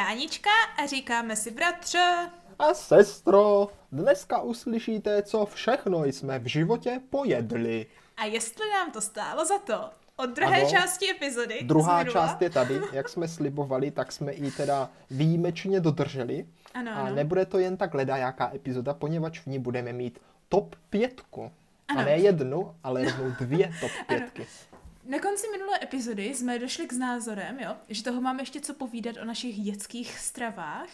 já Anička a říkáme si bratře. A sestro, dneska uslyšíte, co všechno jsme v životě pojedli. A jestli nám to stálo za to. Od druhé ano, části epizody. Druhá část je tady, jak jsme slibovali, tak jsme i teda výjimečně dodrželi. Ano, a ano. nebude to jen tak ledajaká epizoda, poněvadž v ní budeme mít top pětku. Ano. A ne jednu, ale rovnou dvě top pětky. Ano. Na konci minulé epizody jsme došli k názorem, jo, že toho máme ještě co povídat o našich dětských stravách.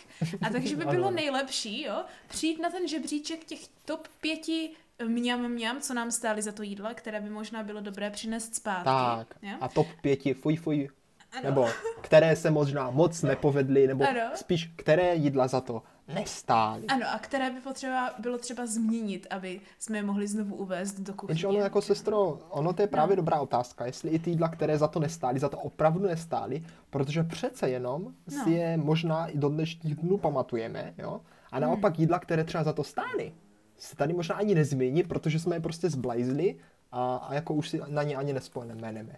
A takže by bylo nejlepší, jo, přijít na ten žebříček těch top pěti mňam mňam, co nám stály za to jídlo, které by možná bylo dobré přinést zpátky. Tak. Jo? A top pěti fuj fuj. Ano. Nebo které se možná moc nepovedly, nebo ano. spíš které jídla za to nestály. Ano, a které by potřeba, bylo třeba změnit, aby jsme je mohli znovu uvést do kuchyně. Jenže ono jako sestro, ono to je právě no. dobrá otázka, jestli i ty jídla, které za to nestály, za to opravdu nestály, protože přece jenom no. si je možná i do dnešních dnů pamatujeme, jo? A naopak hmm. jídla, které třeba za to stály, se tady možná ani nezmění, protože jsme je prostě zblajzli a, a jako už si na ně ani nespomeneme.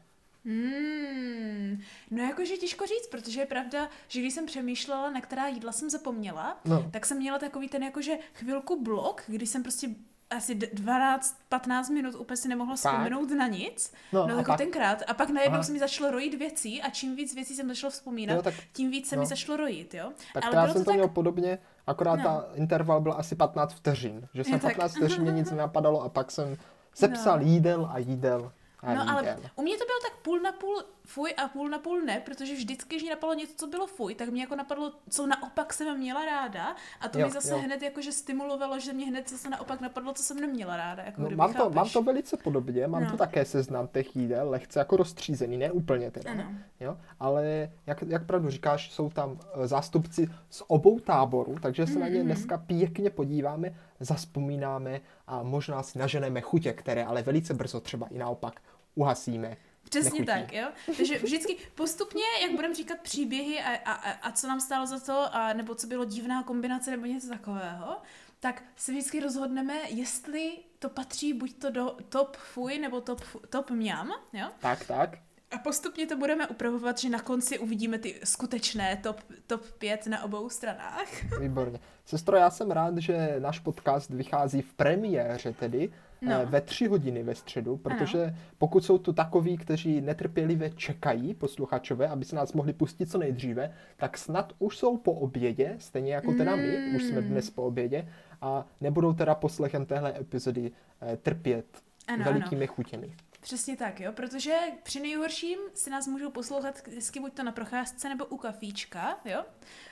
Hmm, no jakože těžko říct, protože je pravda, že když jsem přemýšlela, na která jídla jsem zapomněla, no. tak jsem měla takový ten jakože chvilku blok, kdy jsem prostě asi 12-15 minut úplně si nemohla vzpomenout na nic. No, no jako pak... tenkrát. A pak najednou se mi začalo rojit věcí a čím víc věcí jsem začala vzpomínat, jo, tak... tím víc se no. mi začalo rojit, jo. Tak Ale já jsem to tak... měl podobně, akorát no. ta interval byl asi 15 vteřin. Že jsem je, 15 tak... vteřin mě nic nenapadalo a pak jsem sepsal no. jídel a jídel no ale u mě to bylo tak půl na půl fuj a půl na půl ne, protože vždycky, když mě napadlo něco, co bylo fuj, tak mě jako napadlo, co naopak jsem měla ráda a to jo, mi zase jo. hned jakože stimulovalo, že mě hned zase naopak napadlo, co jsem neměla ráda. Jako no, mám, to, mám to velice podobně, mám no. to také seznam těch jídel, lehce jako rozstřízený, ne úplně teda, ano. jo, ale jak, jak pravdu říkáš, jsou tam eh, zástupci z obou táborů, takže se mm-hmm. na ně mhm. dneska pěkně podíváme, zaspomínáme a možná si naženeme chutě, které ale velice brzo třeba i naopak uhasíme. Přesně nechutí. tak, jo. Takže vždycky postupně, jak budeme říkat příběhy a, a, a, a co nám stálo za to, a nebo co bylo divná kombinace nebo něco takového, tak se vždycky rozhodneme, jestli to patří buď to do top fuj nebo top, top mňam, jo. Tak, tak. A postupně to budeme upravovat, že na konci uvidíme ty skutečné top, top 5 na obou stranách. Výborně. Sestro, já jsem rád, že náš podcast vychází v premiéře tedy, no. Eh, ve tři hodiny ve středu, protože ano. pokud jsou tu takoví, kteří netrpělivě čekají posluchačové, aby se nás mohli pustit co nejdříve, tak snad už jsou po obědě, stejně jako teda my, mm. už jsme dnes po obědě, a nebudou teda poslechem téhle epizody eh, trpět ano, velikými ano. chutěmi. Přesně tak, jo, protože při nejhorším si nás můžou poslouchat vždycky buď to na procházce nebo u kafíčka, jo.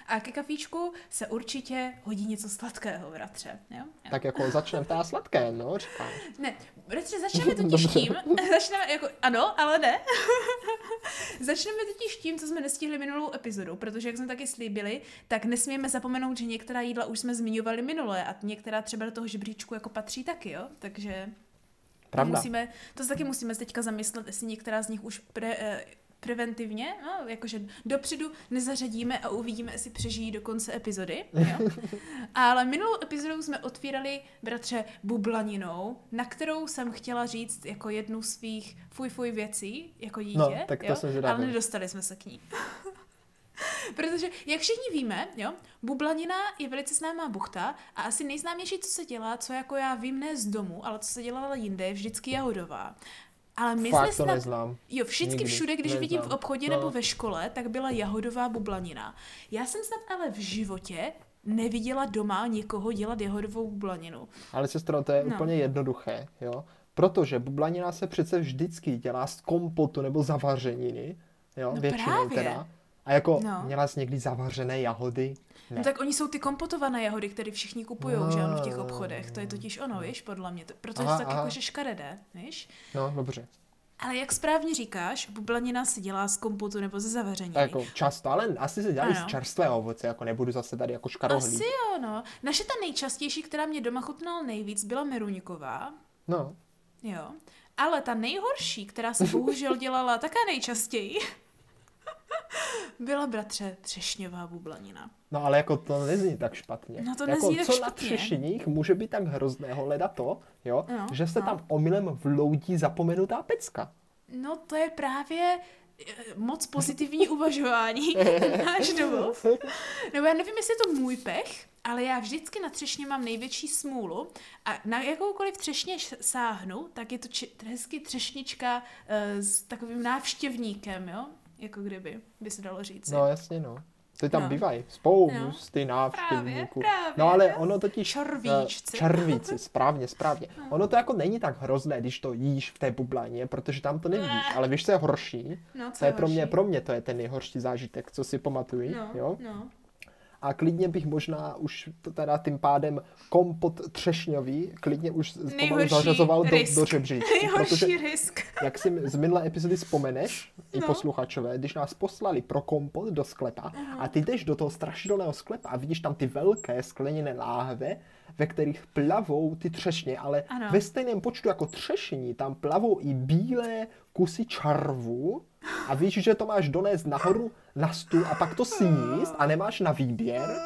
A ke kafíčku se určitě hodí něco sladkého, bratře, jo. jo. Tak jako začneme té sladké, no, říkáš. Ne, bratře, začneme totiž tím, začneme jako, ano, ale ne. začneme totiž tím, co jsme nestihli minulou epizodu, protože jak jsme taky slíbili, tak nesmíme zapomenout, že některá jídla už jsme zmiňovali minule a některá třeba do toho žebříčku jako patří taky, jo, takže... Pravda. Musíme, to se taky musíme teďka zamyslet, jestli některá z nich už pre, eh, preventivně, no, jakože dopředu nezařadíme a uvidíme, jestli přežijí do konce epizody. Jo? Ale minulou epizodu jsme otvírali, bratře, bublaninou, na kterou jsem chtěla říct jako jednu svých fuj fuj věcí, jako dítě. No, tak to jo? jsem Ale nedostali jsme se k ní. Protože, jak všichni víme, jo, bublanina je velice známá buchta a asi nejznámější, co se dělá, co jako já vím ne z domu, ale co se dělala jinde, je vždycky jahodová. Ale my Fakt jsme to neznám. Jo, vždycky Nikdy. všude, když neznám. vidím v obchodě no. nebo ve škole, tak byla jahodová bublanina. Já jsem snad ale v životě neviděla doma někoho dělat jahodovou bublaninu. Ale sestro, to je no. úplně jednoduché, jo. Protože bublanina se přece vždycky dělá z kompotu nebo zavařeniny, jo, no většinou právě. teda. A jako no. měla jsi někdy zavařené jahody? Ne. No tak oni jsou ty kompotované jahody, které všichni kupují, no. že ano, v těch obchodech. To je totiž ono, víš, podle mě. Protože aha, to tak jakože škaredé, víš? No, dobře. Ale jak správně říkáš, bublanina se dělá z kompotu nebo ze zavaření. Jako často, ale asi se dělá z čerstvého ovoce, jako nebudu zase tady jako škarohlíd. Asi jo, no. Naše ta nejčastější, která mě doma chutnala nejvíc, byla meruňková. No. Jo. Ale ta nejhorší, která se bohužel dělala také nejčastěji, byla bratře třešňová bublanina. No ale jako to nezní tak špatně. No to jako, nezní tak co špatně. na třešních může být tak hrozného leda to, jo, no, že se no. tam omylem vloudí zapomenutá pecka. No to je právě moc pozitivní uvažování náš domov. Nebo já nevím, jestli je to můj pech, ale já vždycky na třešně mám největší smůlu a na jakoukoliv třešně sáhnu, tak je to či, hezky třešnička uh, s takovým návštěvníkem, jo? Jako kdyby, by se dalo říct. No jasně, no. Ty tam no. bývají spousty no. návštěvníků. No ale ono totiž... Červíčci. Uh, červíci, správně, správně. No. Ono to jako není tak hrozné, když to jíš v té bublaně, protože tam to nevidíš. Ale víš, co je horší? No, co to je, je pro mě, horší? pro mě to je ten nejhorší zážitek, co si pamatuju. No, jo? no. A klidně bych možná už teda tím pádem kompot třešňový, klidně už pomalu zařazoval do, do žebříčku. Nejhorší protože, risk. jak si z minulé epizody vzpomeneš, no. i posluchačové, když nás poslali pro kompot do sklepa uh-huh. a ty jdeš do toho strašidelného sklepa a vidíš tam ty velké skleněné láhve, ve kterých plavou ty třešně, ale Ano. ve stejném počtu jako třešní tam plavou i bílé kusy čarvu a víš, že to máš donést nahoru na stůl a pak to sníst a nemáš na výběr,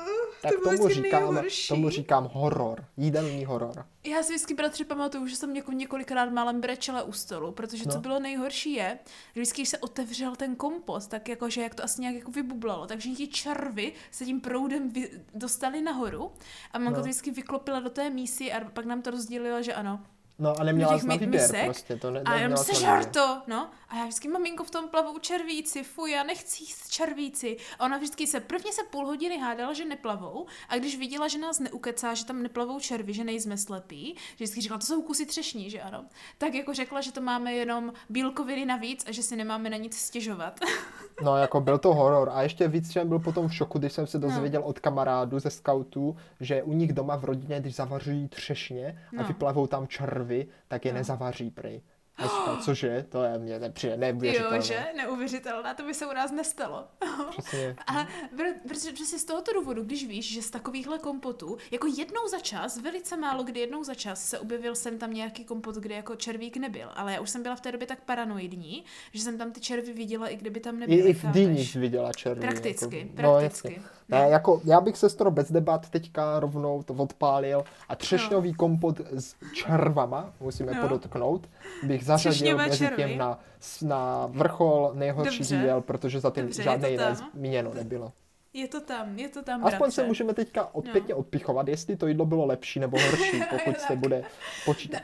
tak bylo tomu říkám, nejhorší. tomu říkám horor, jídelný horor. Já si vždycky, bratře, pamatuju, že jsem něko, několikrát málem brečela u stolu, protože No. co bylo nejhorší je, že vždycky, když se otevřel ten kompost, tak jakože jak to asi nějak jako vybublalo, takže ti červy se tím proudem vy, dostali nahoru a mamka No. to vždycky vyklopila do té mísy a pak nám to rozdělila, že ano. No a neměla jsi na výběr misek prostě, to ne, A jenom neměla jsi na sežer výběr. to, no. A já vždycky, maminko, v tom plavou červíci, fuj, já nechci jíst červíci. A ona vždycky se, prvně se půl hodiny hádala, že neplavou, a když viděla, že nás neukecá, že tam neplavou červy, že nejsme slepí, že vždycky říkala, to jsou kusy třešní, že ano. Tak jako řekla, že to máme jenom bílkoviny navíc a že si nemáme na nic stěžovat. No jako byl to horor a ještě víc jsem byl potom v šoku, když jsem se dozvěděl od kamarádů ze scoutů, že u nich doma v rodině, když zavařují třešně a No. vyplavou tam červy, tak je No. nezavaří prej. A říkal, cože, to je mě nepřijde, neuvěřitelné. jo, že? Neuvěřitelné, to by se u nás nestalo. Přesně. A pr- protože přesně z tohoto důvodu, když víš, že z takovýchhle kompotů, jako jednou za čas, velice málo kdy jednou za čas se objevil jsem tam nějaký kompot, kde jako červík nebyl, ale já už jsem byla v té době tak paranoidní, že jsem tam ty červy viděla, i kdyby tam I, nebyly. I v dýni viděla červí. Prakticky, jako, No, prakticky. jasně. Ne, jako, já bych se to bez debat teďka rovnou to odpálil a třešňový kompot s červama, musíme No. podotknout, bych zařadil Třešňové mezi tím na, na vrchol nejhorší Dobře. jídel, protože za tím Dobře, žádné to jiné zmíněno nebylo. Je to tam, je to tam, Aspoň bratře. se můžeme teďka od, No. odpichovat, jestli to jídlo bylo lepší nebo horší, pokud se bude počítat.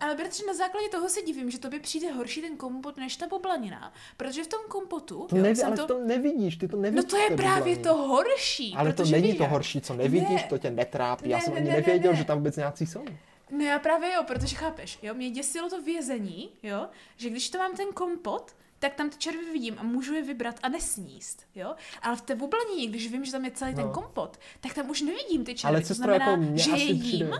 Ale bratře, na základě toho se divím, že to by přijde horší ten kompot než ta boblanina, protože v tom kompotu, To jo, jsem ale to... to nevidíš, ty to nevidíš. No to je právě bublani. to horší. Ale to není víš to horší, co nevidíš, Ne. to tě netrápí. Já Ne, jsem ne, ani ne, ne, nevěděl, ne. že tam vůbec nějací jsou. No já právě jo, protože chápeš, jo, mě děsilo to vězení, jo, že když to mám ten kompot, tak tam ty červy vidím a můžu je vybrat a nesníst, jo. Ale v té bublanině, když vím, že tam je celý ten No. kompot, tak tam už nevidím ty červy. Ale to znamená, jako mě že je asi jím. přijde,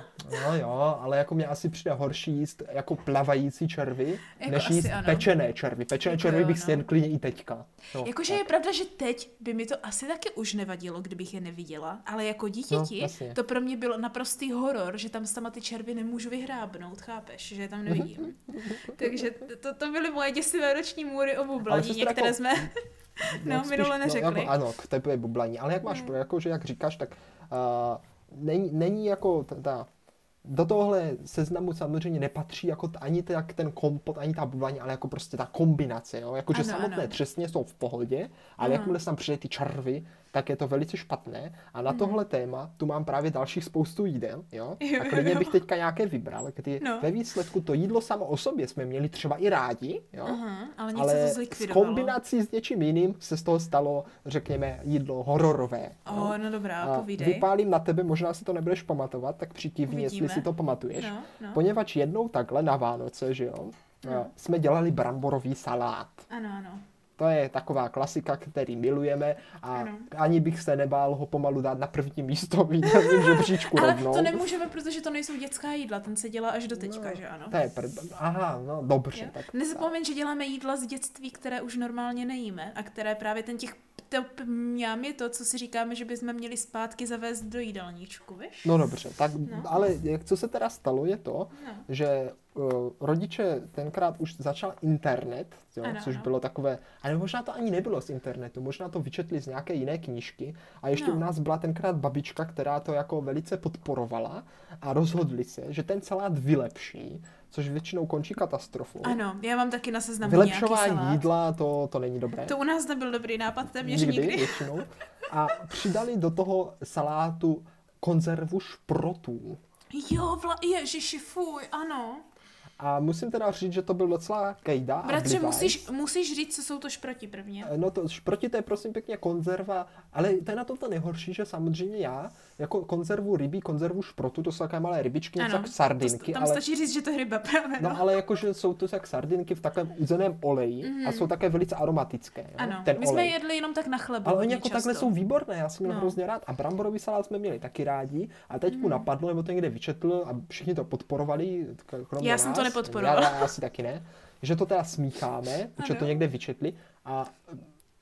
no jo, ale jako mě asi přijde horší jíst jako plavající červy, Jako než jíst ano. pečené červy. Pečené Jako červy jo, bych no. snědl klidně i teďka. No, Jakože je pravda, že teď by mi to asi taky už nevadilo, kdybych je neviděla, ale jako dítěti No, jasně. to pro mě byl naprostý horor, že tam sama ty červy nemůžu vyhrábnout, chápeš, že je tam nevidím. Takže to, to byly moje děsivé roční můry o bublanině, sestra, které jako- jsme no, Jak minule No, neřekli. jako, ano, k tebe je bublaní. Ale jak máš to, jako, že jak říkáš, tak uh, není, není jako ta, ta do tohle seznamu samozřejmě nepatří jako t- ani t- jak ten kompot, ani ta bublání, ale jako prostě ta kombinace, jo? Jakože Ano, samotné ano. třesně jsou v pohodě, ale Ano. jakmile se tam přijde ty červy, tak je to velice špatné. A na tohle téma tu mám právě dalších spoustu jídel, jo? A klidně bych teďka nějaké vybral, kdy No. ve výsledku to jídlo samo o sobě jsme měli třeba i rádi, jo? Aha, ale něco ale to v kombinací s něčím jiným se z toho stalo, řekněme, jídlo hororové. jo? O, no dobrá, A povídej. vypálím na tebe, možná si to nebudeš pamatovat, tak přikývni, jestli si to pamatuješ. No, no. Poněvadž jednou takhle na Vánoce, že jo, No. jsme dělali bramborový salát. Ano, ano. To je taková klasika, který milujeme a Ano. ani bych se nebál ho pomalu dát na první místo v jídelním žebříčku Ale rovnou. to nemůžeme, protože to nejsou dětská jídla, ten se dělá až do teďka, No, že ano? To je pr- Aha, no dobře. Jo? Tak, Nezapomeň, že děláme jídla z dětství, které už normálně nejíme a které právě ten těch top mňam je to, co si říkáme, že bychom měli zpátky zavést do jídelníčku, víš? No dobře, tak, No. ale jak, co se teda stalo je to, No. že uh, rodiče tenkrát už začal internet, jo, ano, což ano. bylo takové, ale možná to ani nebylo z internetu, možná to vyčetli z nějaké jiné knížky a ještě no. u nás byla tenkrát babička, která to jako velice podporovala a rozhodli se, že ten salát vylepší, což většinou končí katastrofou. Ano, já mám taky na seznamu Vylepšování jídla, to, to není dobré. To u nás nebyl dobrý nápad téměř nikdy. nikdy. Většinou. A přidali do toho salátu konzervu šprotů. Jo, vla, ježiši, fuj, ano. A musím teda říct, že to byl docela kejda. Bratře, musíš, musíš říct, co jsou to šproti prvně. No to šproti to je prosím pěkně konzerva, ale to je na tom to nejhorší, že samozřejmě já jako konzervu rybí, konzervu šprotu, to jsou také malé rybičky, něco jak sardinky. To, tam ale, stačí říct, že to je ryba právě. No, no ale jakože jsou to jak sardinky v takovém uzeném oleji mm. a mhm. jsou také velice aromatické. Jo? Ano, Ten my olej. jsme jedli jenom tak na chlebu. Ale oni jako často. takhle jsou výborné, já jsem měl no. hrozně rád. A bramborový salát jsme měli taky rádi. A teď mm. mu napadlo, nebo to někde vyčetl a všichni to podporovali. Já nás. jsem to nepodporoval. Já, já asi taky ne. Že to teda smícháme, že to někde vyčetli. A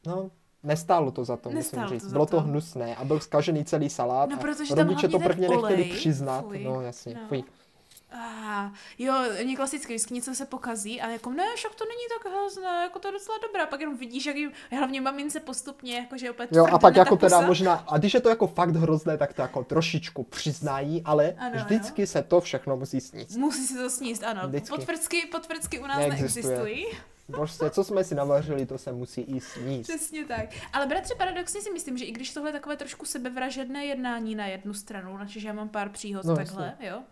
no, Nestálo to za to, Nestálo musím říct. To Bylo to, to hnusné a byl zkažený celý salát. No, protože rodiče to prvně olej. nechtěli přiznat. Fuj. No jasně, no. fuj. Ah, jo, oni klasicky, vždycky něco se pokazí a jako ne, však to není tak hrozné, jako to je docela dobré. A pak jenom vidíš, jak jim, hlavně mamince postupně, jakože opět Jo, a pak jako teda možná, a když je to jako fakt hrozné, tak to jako trošičku přiznají, ale ano, vždycky ano. se to všechno musí sníst. Musí se to sníst, ano. Potvrdsky, potvrdsky u nás Neexistuje. neexistují. Prostě, co jsme si navařili, to se musí i sníst. Přesně tak. Ale bratře, paradoxně si myslím, že i když tohle je takové trošku sebevražedné jednání na jednu stranu, načež já mám pár příhod no, takhle, jasně. jo,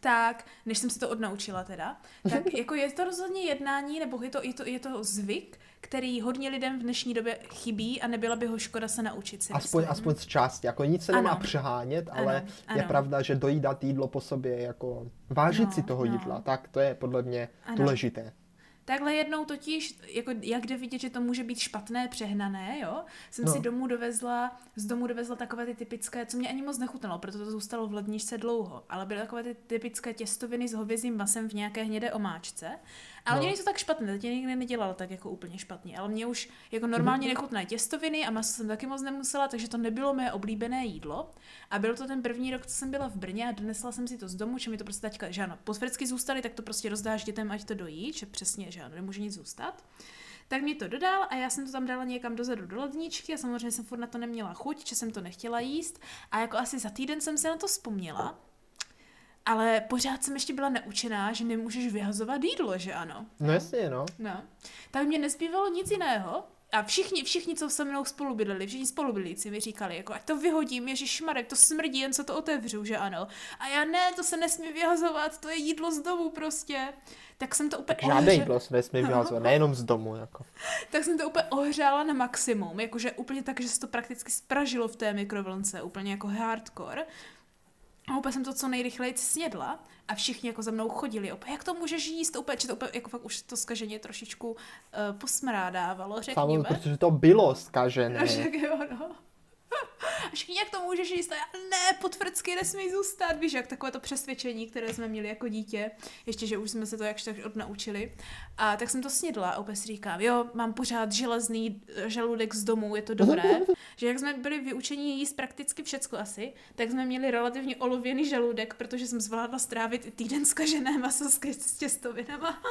tak, než jsem se to odnaučila teda, tak jako je to rozhodně jednání, nebo je to, je to, je to zvyk, který hodně lidem v dnešní době chybí a nebyla by ho škoda se naučit si Aspoň, aspoň z části, jako nic se ano. nemá přehánět, ale ano, ano. je pravda, že dojídat jídlo po sobě, jako vážit no, si toho no. jídla, tak to je podle mě ano. důležité. Takhle jednou totiž, jako jak jde vidět, že to může být špatné, přehnané, jo, jsem no. si domů dovezla, z domu dovezla takové ty typické, co mě ani moc nechutnalo, proto to zůstalo v ledničce dlouho, ale byly takové ty typické těstoviny s hovězím masem v nějaké hnědé omáčce ale no. oni nejsou tak špatné, teď nikdy nedělala tak jako úplně špatně, ale mě už jako normálně mm-hmm. nechutné těstoviny a maso jsem taky moc nemusela, takže to nebylo mé oblíbené jídlo. A byl to ten první rok, co jsem byla v Brně a donesla jsem si to z domu, že mi to prostě teďka, že ano, posvrdsky zůstaly, tak to prostě rozdáš dětem, ať to dojí, že přesně, že ano, nemůže nic zůstat. Tak mi to dodal a já jsem to tam dala někam dozadu do ledničky a samozřejmě jsem furt na to neměla chuť, že jsem to nechtěla jíst a jako asi za týden jsem se na to vzpomněla ale pořád jsem ještě byla naučená, že nemůžeš vyhazovat jídlo, že ano? No jasně, no. No. Tak mě nezbývalo nic jiného, a všichni, všichni, co se mnou spolu bydleli, všichni spolubydlíci mi říkali, jako, ať to vyhodím, Ježíš šmarek, to smrdí, jen co to otevřu, že ano. A já ne, to se nesmí vyhazovat, to je jídlo z domu prostě. Tak jsem to úplně Žádné jídlo se nesmí vyhazovat, nejenom z domu, jako. tak jsem to úplně ohřála na maximum, jakože úplně tak, že se to prakticky spražilo v té mikrovlnce, úplně jako hardcore. A úplně jsem to co nejrychleji snědla a všichni jako za mnou chodili. Opět, jak to můžeš jíst? Úplně, že to úplně, jako fakt už to skaženě trošičku uh, posmrádávalo, řekněme. Samozřejmě, protože to bylo skažené. Však jo, no. A všichni, jak to můžeš jíst? A já, ne, potvrdsky nesmí zůstat. Víš, jak takové to přesvědčení, které jsme měli jako dítě. Ještě, že už jsme se to jakž tak odnaučili. A tak jsem to snědla a opět říkám, jo, mám pořád železný žaludek z domu, je to dobré. že jak jsme byli vyučeni jíst prakticky všecko asi, tak jsme měli relativně olověný žaludek, protože jsem zvládla strávit týden zkažené maso s těstovinama.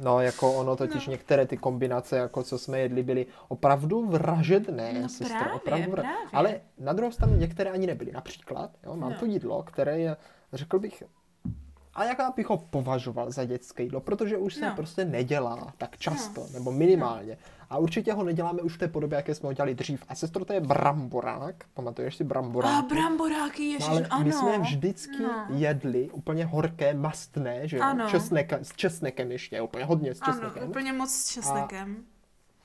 No, jako ono totiž no. některé ty kombinace, jako co jsme jedli, byly opravdu vražedné, no, sestra, právě, opravdu vra... právě. Ale na druhou stranu některé ani nebyly. Například, jo, mám no. to jídlo, které je, řekl bych, a jak bych ho považoval za dětské jídlo, protože už se no. prostě nedělá tak často, no. nebo minimálně. No. A určitě ho neděláme už v té podobě, jaké jsme ho dělali dřív. A sestro, to je bramborák. Pamatuješ si bramboráky? A bramboráky, ježiš, no, ale ano. my jsme vždycky no. jedli úplně horké, mastné, že jo? Ano. Česnek, s česnekem ještě, úplně hodně s česnekem. Ano, úplně moc s česnekem. A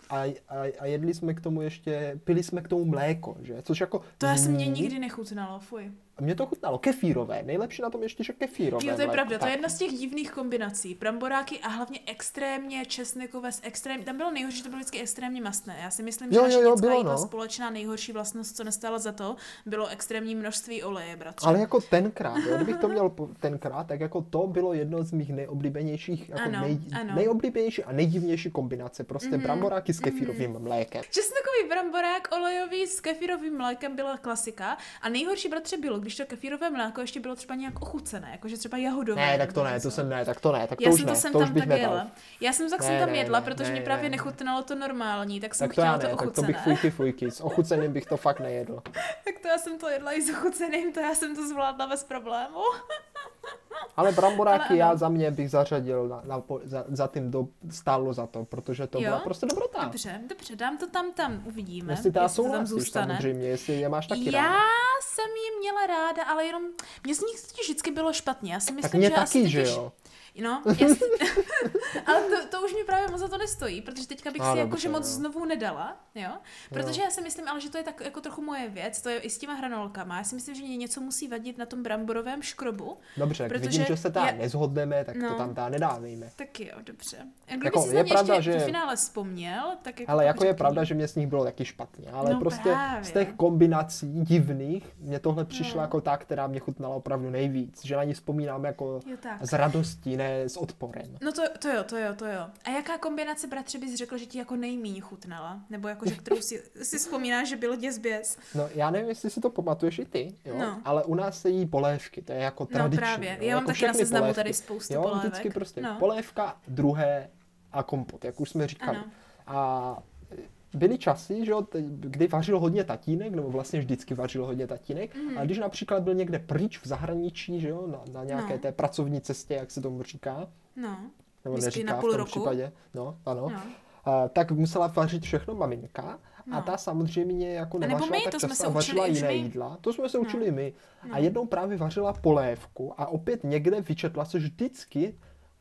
a, a, a jedli jsme k tomu ještě, pili jsme k tomu mléko, že? Což jako... To já jsem mě nikdy nechutnalo, fuj. A mě to chutnalo, kefírové, nejlepší na tom ještě, že kefírové. Jo, to je mléko, pravda, tak. to je jedna z těch divných kombinací. Bramboráky a hlavně extrémně česnekové s extrém... Tam bylo nejhorší, že to bylo vždycky extrémně mastné. Já si myslím, že jo, jo, jo, bylo, no. společná nejhorší vlastnost, co nestála za to, bylo extrémní množství oleje, bratře. Ale jako tenkrát, jo, kdybych to měl tenkrát, tak jako to bylo jedno z mých nejoblíbenějších, jako ano, nej, ano. nejoblíbenější a nejdivnější kombinace. Prostě mm-hmm. bramboráky s kefírovým mm-hmm. mlékem. Česnekový bramborák olejový s kefírovým mlékem byla klasika a nejhorší bratře bylo, když to kefírové mléko ještě bylo třeba nějak ochucené, jakože třeba jahodové. Ne, tak to ne, to jsem ne, tak to ne, tak to Já už jsem to ne, jsem to tam tak jela. Já jsem tak ne, jsem tam jedla, ne, protože ne, mě právě ne. nechutnalo to normální, tak jsem tak to chtěla ne, to ochucené. Tak to bych fujky fujky, s ochuceným bych to fakt nejedl. tak to já jsem to jedla i s ochuceným, to já jsem to zvládla bez problému. Ale bramboráky Ale já za mě bych zařadil na, na, za, za tím do, stálo za to, protože to jo? byla prostě dobrota. Dobře, dobře, dám to tam, tam uvidíme. Jestli, jestli to tam zůstane. samozřejmě, jestli je máš taky Já ráda. jsem je měla ráda, ale jenom, mě z nich vždycky bylo špatně. Já si myslím, tak mě že taky, asi že jo? No, jasně. ale to, to už mi právě moc za to nestojí, protože teďka bych a, si jakože moc no. znovu nedala, jo? Protože jo. já si myslím, ale že to je tak jako trochu moje věc, to je i s těma hranolkama. Já si myslím, že mě něco musí vadit na tom bramborovém škrobu. Dobře, protože vidím, že se tam já... nezhodneme, tak no, to tam tá nedávejme. Tak jo, dobře. Kdyby jako, si je pravda, že v finále vzpomněl, tak jako Ale jako je pravda, že mě s nich bylo taky špatně, ale no, prostě právě. z těch kombinací divných mě tohle přišlo no. jako ta, která mě chutnala opravdu nejvíc, že na ní vzpomínám jako jo, s radostí, ne s odporem. No to, to jo, to jo, to jo. A jaká kombinace, bratře, bys řekl, že ti jako nejmíň chutnala? Nebo jako, že kterou si, si vzpomínáš, že bylo děsběs? No já nevím, jestli si to pamatuješ i ty, jo? No. ale u nás se jí polévky, to je jako tradiční. No právě, já mám jako taky na seznamu polévky. tady spoustu jo, polévek. vždycky prostě no. polévka, druhé a kompot, jak už jsme říkali. Ano. A byly časy, že jo, kdy vařil hodně tatínek, nebo vlastně vždycky vařil hodně tatínek, mm. a když například byl někde pryč v zahraničí, že jo, na, na nějaké no. té pracovní cestě, jak se tomu říká, no. nebo neříká na půl v tom roku. případě, no, ano, no. A, tak musela vařit všechno maminka, no. a ta samozřejmě jako nevařila tak často a vařila jiné my. jídla. To jsme se no. učili my. No. A jednou právě vařila polévku a opět někde vyčetla, což vždycky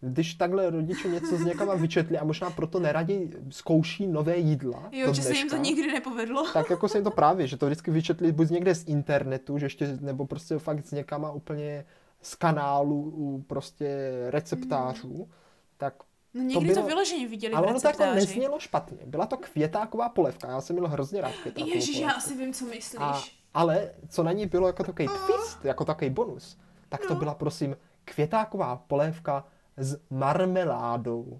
když takhle rodiče něco z někam vyčetli a možná proto neradi zkouší nové jídla. Jo, že se jim to nikdy nepovedlo. Tak jako se jim to právě, že to vždycky vyčetli buď někde z internetu, že ještě, nebo prostě fakt s někama úplně z kanálu u prostě receptářů, mm. tak No někdy to, bylo, to vyloženě viděli Ale ono to jako neznělo špatně. Byla to květáková polevka. Já jsem měl hrozně rád květákovou Ježiš, já asi vím, co myslíš. A, ale co na ní bylo jako takový twist, jako takový bonus, tak to no. byla prosím květáková polévka s marmeládou.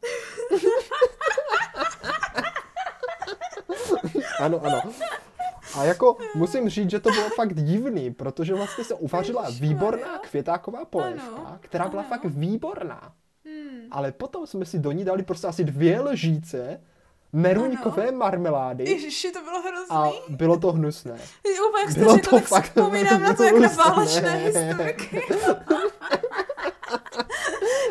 ano, ano. A jako musím říct, že to bylo fakt divný, protože vlastně se uvařila výborná květáková polévka, která byla fakt výborná. Hmm. Ale potom jsme si do ní dali prostě asi dvě lžíce meruňkové ano. marmelády. Ježiši, to bylo hrozný. A bylo to hnusné. Úplně, jak bylo to tak fakt vzpomínám na to, jak na válečné historky.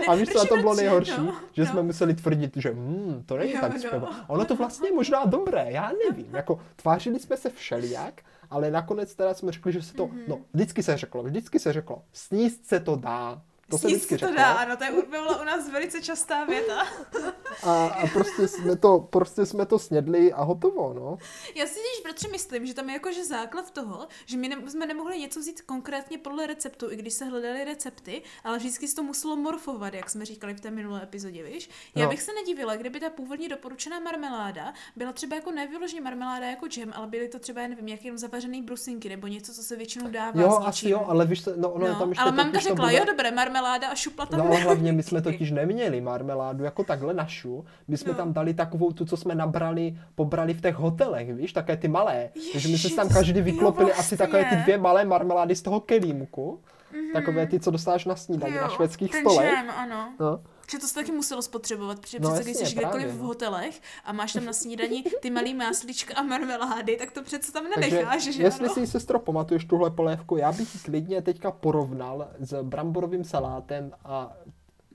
A víš, co to bylo nejhorší? No, že no. jsme museli tvrdit, že hm, to není jo, tak no. Ono to vlastně je možná dobré, já nevím. Jako tvářili jsme se všelijak, ale nakonec teda jsme řekli, že se to, mm-hmm. no, vždycky se řeklo, vždycky se řeklo, sníst se to dá. To se vždycky to dá, ano, to je byla u nás velice častá věta. a, a prostě, jsme to, prostě jsme to snědli a hotovo, no. Já si když bratře myslím, že tam je jakože základ toho, že my ne, jsme nemohli něco vzít konkrétně podle receptu, i když se hledaly recepty, ale vždycky se to muselo morfovat, jak jsme říkali v té minulé epizodě, víš? Já no. bych se nedivila, kdyby ta původně doporučená marmeláda byla třeba jako nevyloženě marmeláda jako džem, ale byly to třeba, já nevím, nějaké jenom zavařený brusinky nebo něco, co se většinou dává. Jo, asi jo, ale víš, no, ono no, tam ještě ale mamka řekla, bude... jo, dobré, marmeláda marmeláda a šupla tam. No ale hlavně my jsme totiž neměli marmeládu jako takhle našu. My jsme no. tam dali takovou tu, co jsme nabrali, pobrali v těch hotelech, víš, také ty malé. Ježiš, Takže my jsme tam každý vyklopili vlastně. asi takové ty dvě malé marmelády z toho kelímku. Mm-hmm. Takové ty, co dostáváš na snídaní na švédských stolech. ano. No. Že to se taky muselo spotřebovat, protože no, přece když jsi kdekoliv v no. hotelech a máš tam na snídani ty malý máslička a marmelády, tak to přece tam nenecháš, Takže, že Jestli ano? si, sestro, pamatuješ tuhle polévku, já bych klidně teďka porovnal s bramborovým salátem a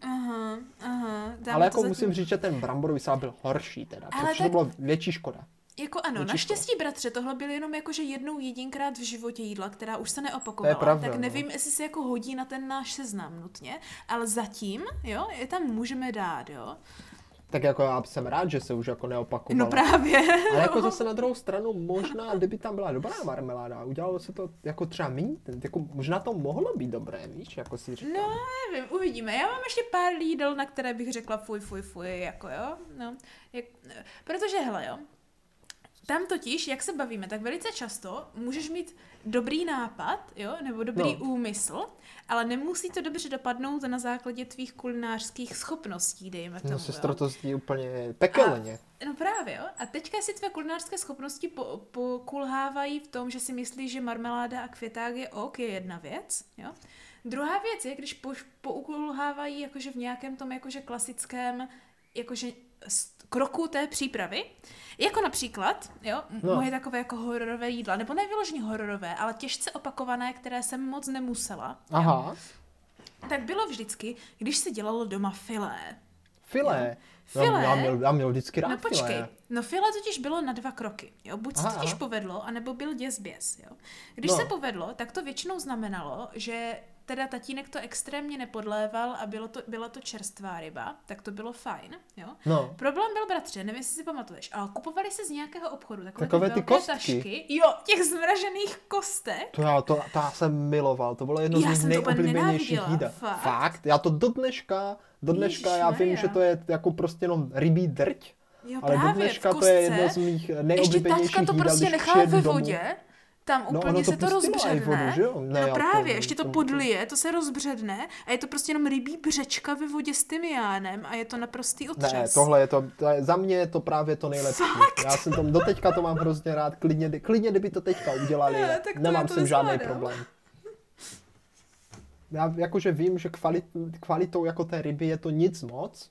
Aha, aha. Ale jako musím říct, že ten bramborový salát byl horší teda, Ale protože tak... to bylo větší škoda. Jako ano, Učičko. naštěstí, bratře, tohle byl jenom jakože jednou jedinkrát v životě jídla, která už se neopakovala. To je pravda, tak no. nevím, no. jestli se jako hodí na ten náš seznam nutně, ale zatím, jo, je tam můžeme dát, jo. Tak jako já jsem rád, že se už jako neopakovalo. No právě. Ale jako zase na druhou stranu, možná, kdyby tam byla dobrá marmeláda, udělalo se to jako třeba méně, jako možná to mohlo být dobré, víš, jako si říkám. No, nevím, uvidíme. Já mám ještě pár lídel, na které bych řekla fuj, fuj, fuj, jako jo, no. Jak, protože hele, jo, Tam totiž, jak se bavíme, tak velice často můžeš mít dobrý nápad, jo, nebo dobrý no. úmysl, ale nemusí to dobře dopadnout na základě tvých kulinářských schopností, dejme tomu. No, sestro, to zní úplně pekelně. No právě, jo. A teďka si tvé kulinářské schopnosti po, pokulhávají v tom, že si myslíš, že marmeláda a květák je ok, je jedna věc, jo. Druhá věc je, když po, poukulhávají jakože v nějakém tom jakože klasickém jakože kroku té přípravy, jako například, jo, no. moje takové jako hororové jídla, nebo nevyloženě hororové, ale těžce opakované, které jsem moc nemusela. Aha. Jo, tak bylo vždycky, když se dělalo doma filé. Filé? Filé? Já, já, měl, já měl vždycky rád No počkej, filé. no filé totiž bylo na dva kroky, jo, buď se totiž povedlo, anebo byl děs běs, jo. Když no. se povedlo, tak to většinou znamenalo, že teda tatínek to extrémně nepodléval a bylo to, byla to čerstvá ryba, tak to bylo fajn, jo. No. Problém byl, bratře, nevím, jestli si pamatuješ, ale kupovali se z nějakého obchodu takové, takové ty, ty kostky. tašky, jo, těch zmražených kostek. To já, to, to já jsem miloval, to bylo jedno já z nejoblíbenějších jídel. Fakt? fakt? Já to do dneška, do dneška já vím, že to je jako prostě jenom rybí drť, Jo, ale právě, do dneška to je jedno z mých nejoblíbenějších jídel, to prostě nechá ve vodě domů tam no, úplně no, to se to rozbředne. Vodu, že jo? Ne, no právě, to, ještě to, to podlije, to se rozbředne a je to prostě jenom rybí břečka ve vodě s tymiánem a je to naprostý otřes. Ne, tohle je to, to je, za mě je to právě to nejlepší. Fakt? Já jsem tam, doteďka to mám hrozně rád, klidně, klidně kdyby to teďka udělali, ne, tak nemám s tím žádný problém. Já jakože vím, že kvalit, kvalitou jako té ryby je to nic moc.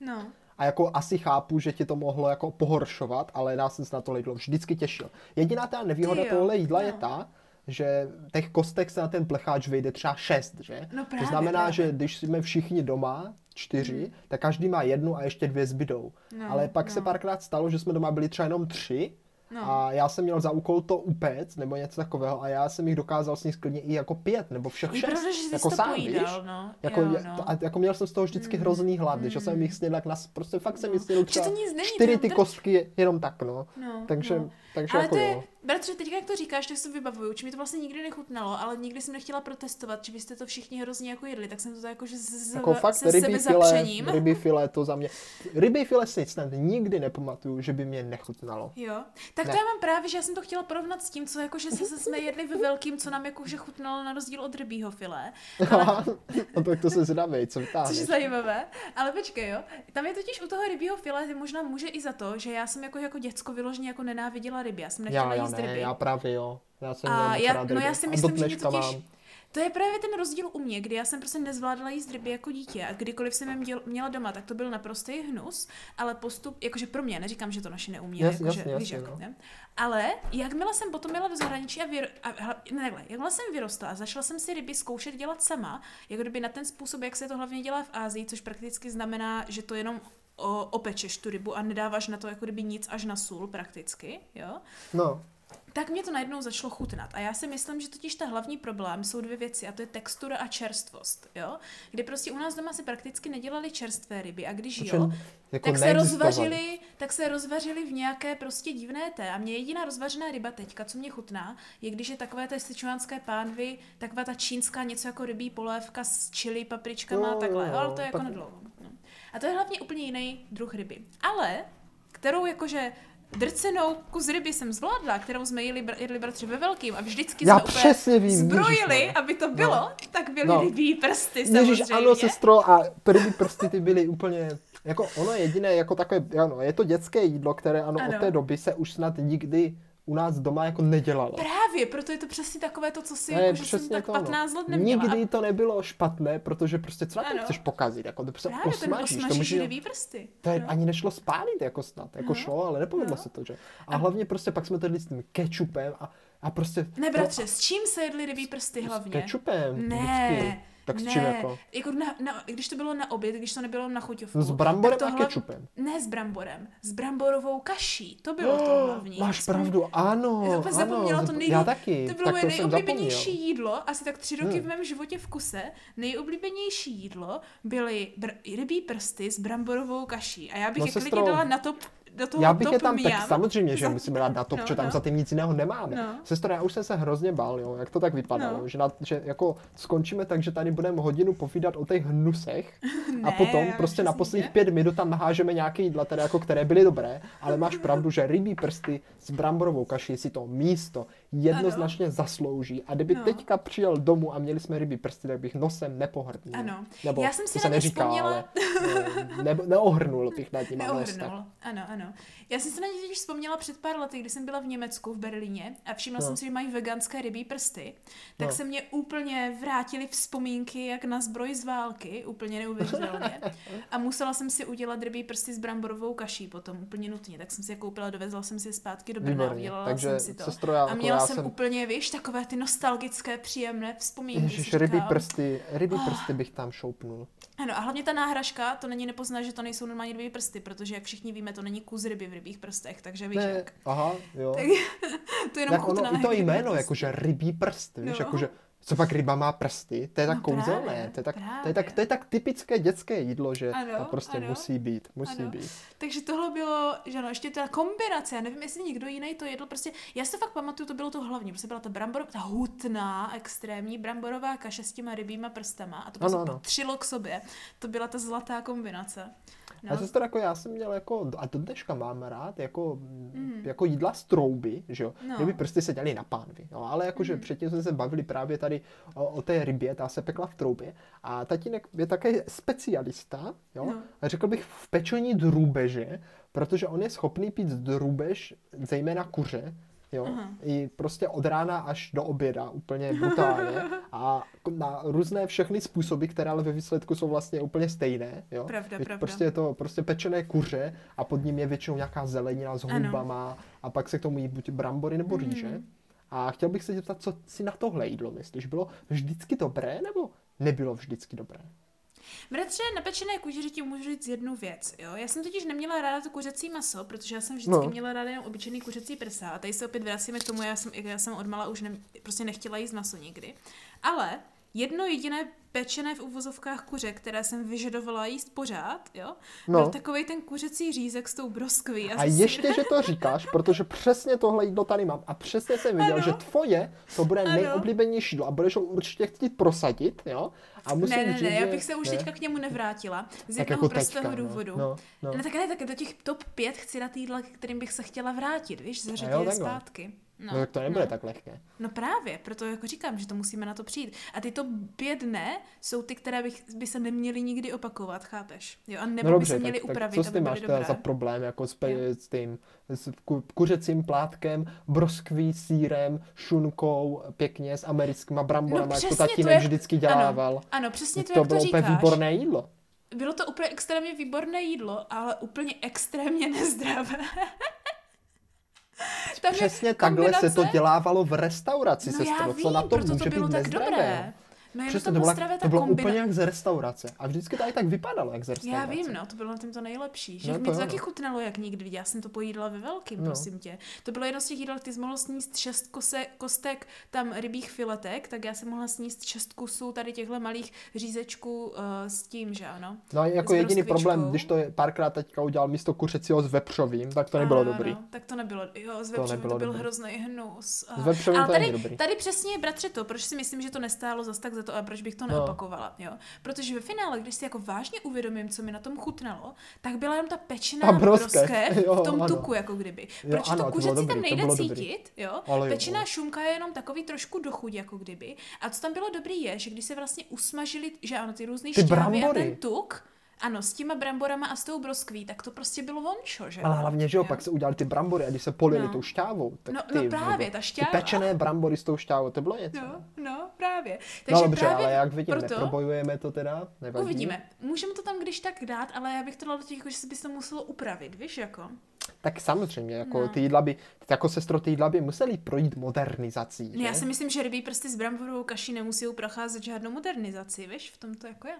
No a jako asi chápu, že ti to mohlo jako pohoršovat, ale já jsem se na to jídlo vždycky těšil. Jediná ta nevýhoda tohle jídla no. je ta, že těch kostek se na ten plecháč vyjde třeba šest, že? No právě, to znamená, právě. že když jsme všichni doma, čtyři, mm. tak každý má jednu a ještě dvě zbydou. No, ale pak no. se párkrát stalo, že jsme doma byli třeba jenom tři No. A já jsem měl za úkol to upéct, nebo něco takového, a já jsem jich dokázal sníst klidně i jako pět, nebo všech šest. Pravda, že jako sám, pojídal, víš? No. Jako, jo, no. a, jako měl jsem z toho vždycky mm. hrozný hlad, mm. že jsem jich snědl jak nas, prostě fakt jsem jich snědl třeba čtyři ty kostky jenom tak, no. no takže, no. Takže Ale jako to je, jo. Bratře, teď jak to říkáš, tak si vybavuju, či mi to vlastně nikdy nechutnalo, ale nikdy jsem nechtěla protestovat, či byste to všichni hrozně jako jedli, tak jsem to jako, že z, jako fakt se rybí file, rybí file to za mě. Rybí file si snad nikdy nepamatuju, že by mě nechutnalo. Jo, tak ne. to já mám právě, že já jsem to chtěla porovnat s tím, co jako, že se, se jsme jedli ve velkým, co nám jako, že chutnalo na rozdíl od rybího file. Ale... no tak to se zdáme, co vytáhneš. Což je zajímavé, ale počkej, jo. Tam je totiž u toho rybího file možná může i za to, že já jsem jako, jako děcko vyloženě jako nenáviděla ryby. Já jsem nechtěla já, já jíst ne, ryby. Já právě jo. Já jsem a já, rád no já si myslím, že totiž, mám. To je právě ten rozdíl u mě, kdy já jsem prostě nezvládala jíst ryby jako dítě a kdykoliv jsem je měla doma, tak to byl naprostý hnus, ale postup, jakože pro mě, neříkám, že to naši neuměli, jasně, jakože, jasně, víš, jasně, jako, no. ne? ale jakmile jsem potom měla do zahraničí a, vyr, a ne, takhle, jakmile jsem vyrostla a začala jsem si ryby zkoušet dělat sama, jako kdyby na ten způsob, jak se to hlavně dělá v Ázii, což prakticky znamená, že to jenom o, opečeš tu rybu a nedáváš na to jako kdyby nic až na sůl prakticky, jo? No tak mě to najednou začalo chutnat. A já si myslím, že totiž ta hlavní problém jsou dvě věci, a to je textura a čerstvost, jo? Kdy prostě u nás doma si prakticky nedělali čerstvé ryby a když jo, jako tak se rozvařili, tak se rozvařili v nějaké prostě divné té. A mě jediná rozvařená ryba teďka, co mě chutná, je když je takové té sičuánské pánvy, taková ta čínská něco jako rybí polévka s čili, papričkama a takhle, ale to je jako pak... nedlouho. A to je hlavně úplně jiný druh ryby. Ale kterou jakože drcenou kus ryby jsem zvládla, kterou jsme jeli, jedli bratři ve velkým a vždycky Já jsme přesně vím, zbrojili, ježiš, aby to bylo, no. tak byly no. rybí prsty samozřejmě. Ježiš, ano, sestro, a rybí prsty ty byly úplně, jako ono jediné, jako takové, ano, je to dětské jídlo, které ano, ano. od té doby se už snad nikdy u nás doma jako nedělala. Právě, proto je to přesně takové to, co si ne, jako, že jsem tak to, 15 let neměla. Nikdy to nebylo špatné, protože prostě co na to chceš pokazit, jako to prostě Právě, posmažíš. To může... prsty. To je, no. ani nešlo spálit jako snad, jako no. šlo, ale nepovedlo no. se to, že. A, a hlavně prostě pak jsme to s tím kečupem a, a prostě... Ne, bratře, to, s čím se jedli rybí prsty hlavně? S kečupem. Ne, vždycky. Tak s ne, čím jako? jako na, na, když to bylo na oběd, když to nebylo na chuťovku. S bramborem to a kečupem. Ne s bramborem, s bramborovou kaší. To bylo oh, to hlavní. Máš pravdu, ano. Já zapomněla, to nejlí... Já taky. To bylo moje nejoblíbenější jídlo, asi tak tři roky hmm. v mém životě v kuse. Nejoblíbenější jídlo byly br- rybí prsty s bramborovou kaší. A já bych no, je klidně dala na top do toho Já bych je tam, tak samozřejmě, že musíme dát na top, no, protože tam no. za tím nic jiného nemáme. No. Sestro, já už jsem se hrozně bál, jo, jak to tak vypadalo, No. že, na, že jako skončíme tak, že tady budeme hodinu povídat o těch hnusech a Ne, potom já prostě na posledních pět minut tam nahážeme nějaké jídla, teda jako které byly dobré, ale máš pravdu, že rybí prsty s bramborovou kaší si to místo jednoznačně zaslouží a kdyby No. teďka přijel domů a měli jsme rybí prsty, tak bych nosem nepohrdnul. Ano. Nebo Já jsem si to se neříká, vzpomněla- ale eh, ne, neohrnul bych nad tak. Neohrnul. Ano, ano. Já jsem se na ně totiž vzpomněla před pár lety, kdy jsem byla v Německu, v Berlíně a všimla No. jsem si, že mají veganské rybí prsty. Tak No. se mě úplně vrátily vzpomínky jak na zbroj z války, úplně neuvěřitelně. A musela jsem si udělat rybí prsty s bramborovou kaší potom, úplně nutně. Tak jsem si je koupila, dovezla jsem si je zpátky do Brna, udělala Takže, jsem si to. sestro, já, a jako měla já jsem, jsem úplně, víš, takové ty nostalgické, příjemné vzpomínky. Ježiš, rybí říkám. prsty, rybí Oh. prsty bych tam šoupnul. Ano, a hlavně ta náhražka, to není nepozná, že to nejsou normální rybí prsty, protože jak všichni víme, to není kus ryby v rybích prstech, takže víš Ne, jak. aha, jo. Tak to je jenom Tak chutná ono, i to jméno, prsty. jakože rybí prst, víš, No. jakože, co pak ryba má prsty, to je tak No kouzelné, právě, to je tak, to je tak, to je tak typické dětské jídlo, že Ano, to prostě ano. musí být, musí Ano. být. Takže tohle bylo, že no, ještě ta kombinace, já nevím, jestli někdo jiný to jedl, prostě, já si to fakt pamatuju, to bylo to hlavní, prostě byla ta brambor, ta hutná, extrémní bramborová kaše s těma rybíma prstama a to prostě Ano, ano. patřilo k sobě. To byla ta zlatá kombinace. No. A No. sestro, jako já jsem měl jako, a do dneška mám rád, jako, Mm. jako jídla z trouby, že jo. No. Kdyby prsty se dělaly na pánvi, jo. Ale jakože Mm. předtím jsme se bavili právě tady o, o té rybě, ta se pekla v troubě. A tatínek je také specialista, jo. No. A řekl bych v pečení drůbeže, protože on je schopný pít drůbež, zejména kuře, Jo, Aha. i prostě od rána až do oběda, úplně brutálně. A na různé všechny způsoby, které ale ve výsledku jsou vlastně úplně stejné. Jo? Pravda, pravda. Prostě je to prostě pečené kuře a pod ním je většinou nějaká zelenina s Ano. hubama a pak se k tomu jí buď brambory nebo Mhm. rýže. A chtěl bych se zeptat, co si na tohle jídlo myslíš? Bylo vždycky dobré nebo nebylo vždycky dobré? Bratře, na pečené kuřeři ti můžu říct jednu věc. Jo? Já jsem totiž neměla ráda to kuřecí maso, protože já jsem vždycky No. měla ráda jenom obyčejný kuřecí prsa. A tady se opět vracíme k tomu, já jsem, já jsem od mala už ne, prostě nechtěla jíst maso nikdy. Ale jedno jediné pečené v uvozovkách kuře, které jsem vyžadovala jíst pořád, jo, No. byl takový ten kuřecí řízek s tou broskví. A ještě, že to říkáš, protože přesně tohle jídlo tady mám a přesně jsem věděl, Ano. že tvoje to bude Ano. nejoblíbenější jídlo a budeš ho určitě chtít prosadit, jo? A musím ne, ne, říct, ne, já bych se už ne. teďka k němu nevrátila. Z Tak jednoho jako prostého teďka, no. důvodu. No, no. Ne, tak ne, tak do těch top 5 chci jídla, k kterým bych se chtěla vrátit, víš, zařadit zpátky. No, tak to nebude tak lehké. No právě, proto jako říkám, že to musíme na to přijít. A ty to pět dne jsou ty, které bych, by se neměly nikdy opakovat, chápeš? Jo, a nebo No by se dobře, měly tak, tak upravit, co s aby tím byly máš teda za problém, jako s, pe, s tím, s ku, kuřecím plátkem, broskví, sírem, šunkou, pěkně s americkýma bramborama, No jak to přesně, to tatínek je- vždycky dělával. Ano, ano, přesně to, to jak bylo to úplně říkáš. výborné jídlo. Bylo to úplně extrémně výborné jídlo, ale úplně extrémně nezdravé. Tam je Přesně takhle se to dělávalo v restauraci, No sestro. já Co na to proto může to bylo být tak nezdravé? dobré. No Přesně, to to, zdravé, to bylo kombina... úplně jak z restaurace. A vždycky to i tak vypadalo, jak z restaurace. Já vím, no, to bylo na tím to nejlepší. Že No no, to mi to jo, taky no. chutnalo jak nikdy. Já jsem to pojídala ve velkým, No. no. prosím tě. To bylo jedno z těch jídel, ty jsi mohl sníst šest kose, kostek tam rybích filetek, tak já jsem mohla sníst šest kusů tady těchto malých řízečků uh, s tím, že ano. No jako jediný problém, když to je párkrát teďka udělal místo kuřecího s vepřovým, tak to nebylo Ano, dobrý. ano, tak to nebylo, jo, s To to, to byl dobrý. hrozný hnus. S vepřovým Ale to tady, dobrý. tady přesně je bratře to, proč si myslím, že to nestálo zas tak za to a proč bych to No. neopakovala, jo. Protože ve finále, když si jako vážně uvědomím, co mi na tom chutnalo, tak byla jenom ta pečená broskev, broskev jo, v tom ano. tuku, jako kdyby. Jo, Proč ano, to kuřecí tam dobrý, to nejde bylo dobrý. cítit, jo. Ale jo, Pečená no. šunka je jenom takový trošku dochuť, jako kdyby. A co tam bylo dobrý je, že když se vlastně usmažili, že ano, ty různý Ty šťávy a ten tuk, ano, s těma bramborama a s tou broskví, tak to prostě bylo vončo, že Ale hlavně, že jo, pak se udělali ty brambory a když se polili No. tou šťávou, tak No- ty, no právě, nebo ta Ty šťáva. pečené brambory s tou šťávou, to bylo něco. No, no, právě. Takže no dobře, právě ale jak vidím, proto neprobojujeme to teda, nevadí. Uvidíme. Můžeme to tam když tak dát, ale já bych to dala do těch, jako, že se by se to muselo upravit, víš, jako. Tak samozřejmě, jako No. ty jídla by, jako sestro, ty jídla by museli projít modernizací, Ne, že? já si myslím, že rybí prsty s bramborovou kaší nemusí procházet žádnou modernizaci, víš, v tom to jako je.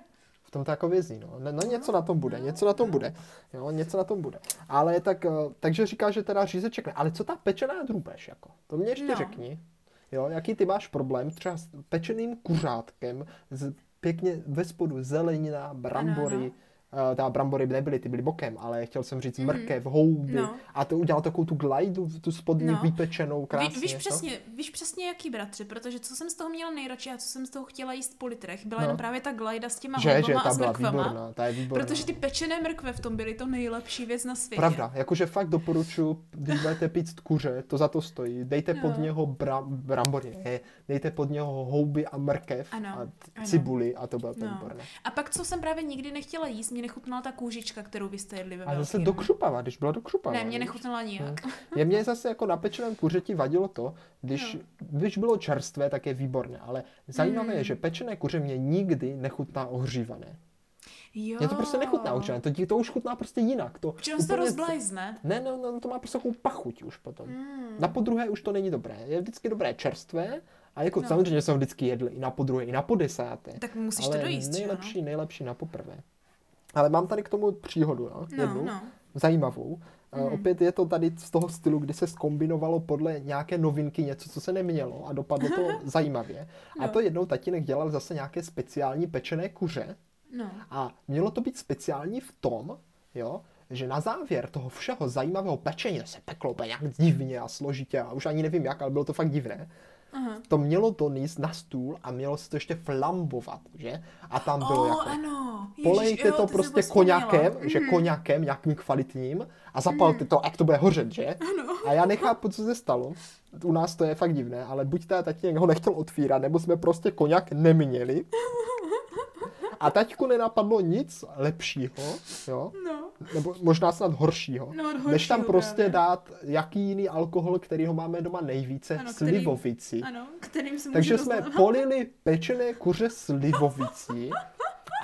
V tom to jako vězí, no. No, no něco na tom bude, něco na tom bude. Jo, něco na tom bude. Ale tak, eh, takže říká, že teda řízeček ne. Ale co ta pečená drůbež, jako? To mě ještě No. řekni. Jo, jaký ty máš problém třeba s pečeným kuřátkem, z, pěkně ve spodu zelenina, brambory, uh, ta brambory nebyly, ty byly bokem, ale chtěl jsem říct mm. mrkev, houby no. a to udělal takovou tu glajdu, tu spodní no. vypečenou krásně. Ví, víš, přesně, víš přesně jaký bratře, protože co jsem z toho měla nejradši a co jsem z toho chtěla jíst po litrech, byla no. jenom právě ta glajda s těma že, že, ta a s mrkvama. Výborná, ta je výborná. Protože ty pečené mrkve v tom byly to nejlepší věc na světě. Pravda, jakože fakt doporučuji, když budete pít kuře, to za to stojí. Dejte no. pod něho bra, brambory, ne, dejte pod něho houby a mrkev ano, a cibuli a to bylo to no. výborné. A pak, co jsem právě nikdy nechtěla jíst, mě nechutnala ta kůžička, kterou vy jste jedli ve A zase do křupava, když byla do křupava. Ne, mě nechutnala nijak. Hmm. Je mě zase jako na pečeném kuřeti vadilo to, když, no. když bylo čerstvé, tak je výborné, ale zajímavé mm. je, že pečené kuře mě nikdy nechutná ohřívané. Jo. Mě to prostě nechutná už, to, to už chutná prostě jinak. To on se rozblajzne. Ne, ne, ne, to má prostě takovou pachuť už potom. Mm. Na podruhé už to není dobré. Je vždycky dobré čerstvé, a jako no. samozřejmě jsem vždycky jedl i na podruhé, i na podesáté. Tak musíš ale to dojíst, nejlepší, no? nejlepší na poprvé. Ale mám tady k tomu příhodu, no, no jednu, no. zajímavou. Mm. Uh, opět je to tady z toho stylu, kdy se skombinovalo podle nějaké novinky něco, co se nemělo a dopadlo to zajímavě. No. A to jednou tatínek dělal zase nějaké speciální pečené kuře. No. A mělo to být speciální v tom, jo, že na závěr toho všeho zajímavého pečení se peklo nějak divně a složitě a už ani nevím jak, ale bylo to fakt divné. Aha. To mělo to níst na stůl a mělo se to ještě flambovat, že? A tam bylo oh, jako... ano. Ježiš, polejte jo, to prostě koněkem, mm. že mhm. koněkem, nějakým kvalitním a zapalte mm. to, jak to bude hořet, že? Ano. A já nechápu, co se stalo. U nás to je fakt divné, ale buď ta tatínek ho nechtěl otvírat, nebo jsme prostě koněk neměli. A taťku nenapadlo nic lepšího, jo? No. Nebo možná snad horšího, no, horšího než tam prostě právě. dát jaký jiný alkohol, který ho máme doma nejvíce, ano, slivovici. Kterým, ano, kterým se Takže jsme dostávat. polili pečené kuře slivovicí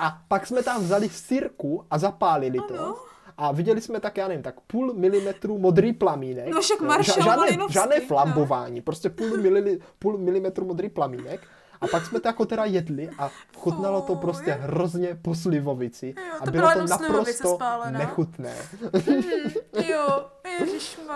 a pak jsme tam vzali sirku a zapálili ano. to. A viděli jsme tak, já nevím, tak půl milimetru modrý plamínek. No však Marshall žádné, žádné flambování, no. prostě půl, milili, půl milimetru modrý plamínek a pak jsme to jako teda jedli a chutnalo to prostě hrozně po slivovici. Jo, to a bylo to naprosto nechutné. Mm, jo,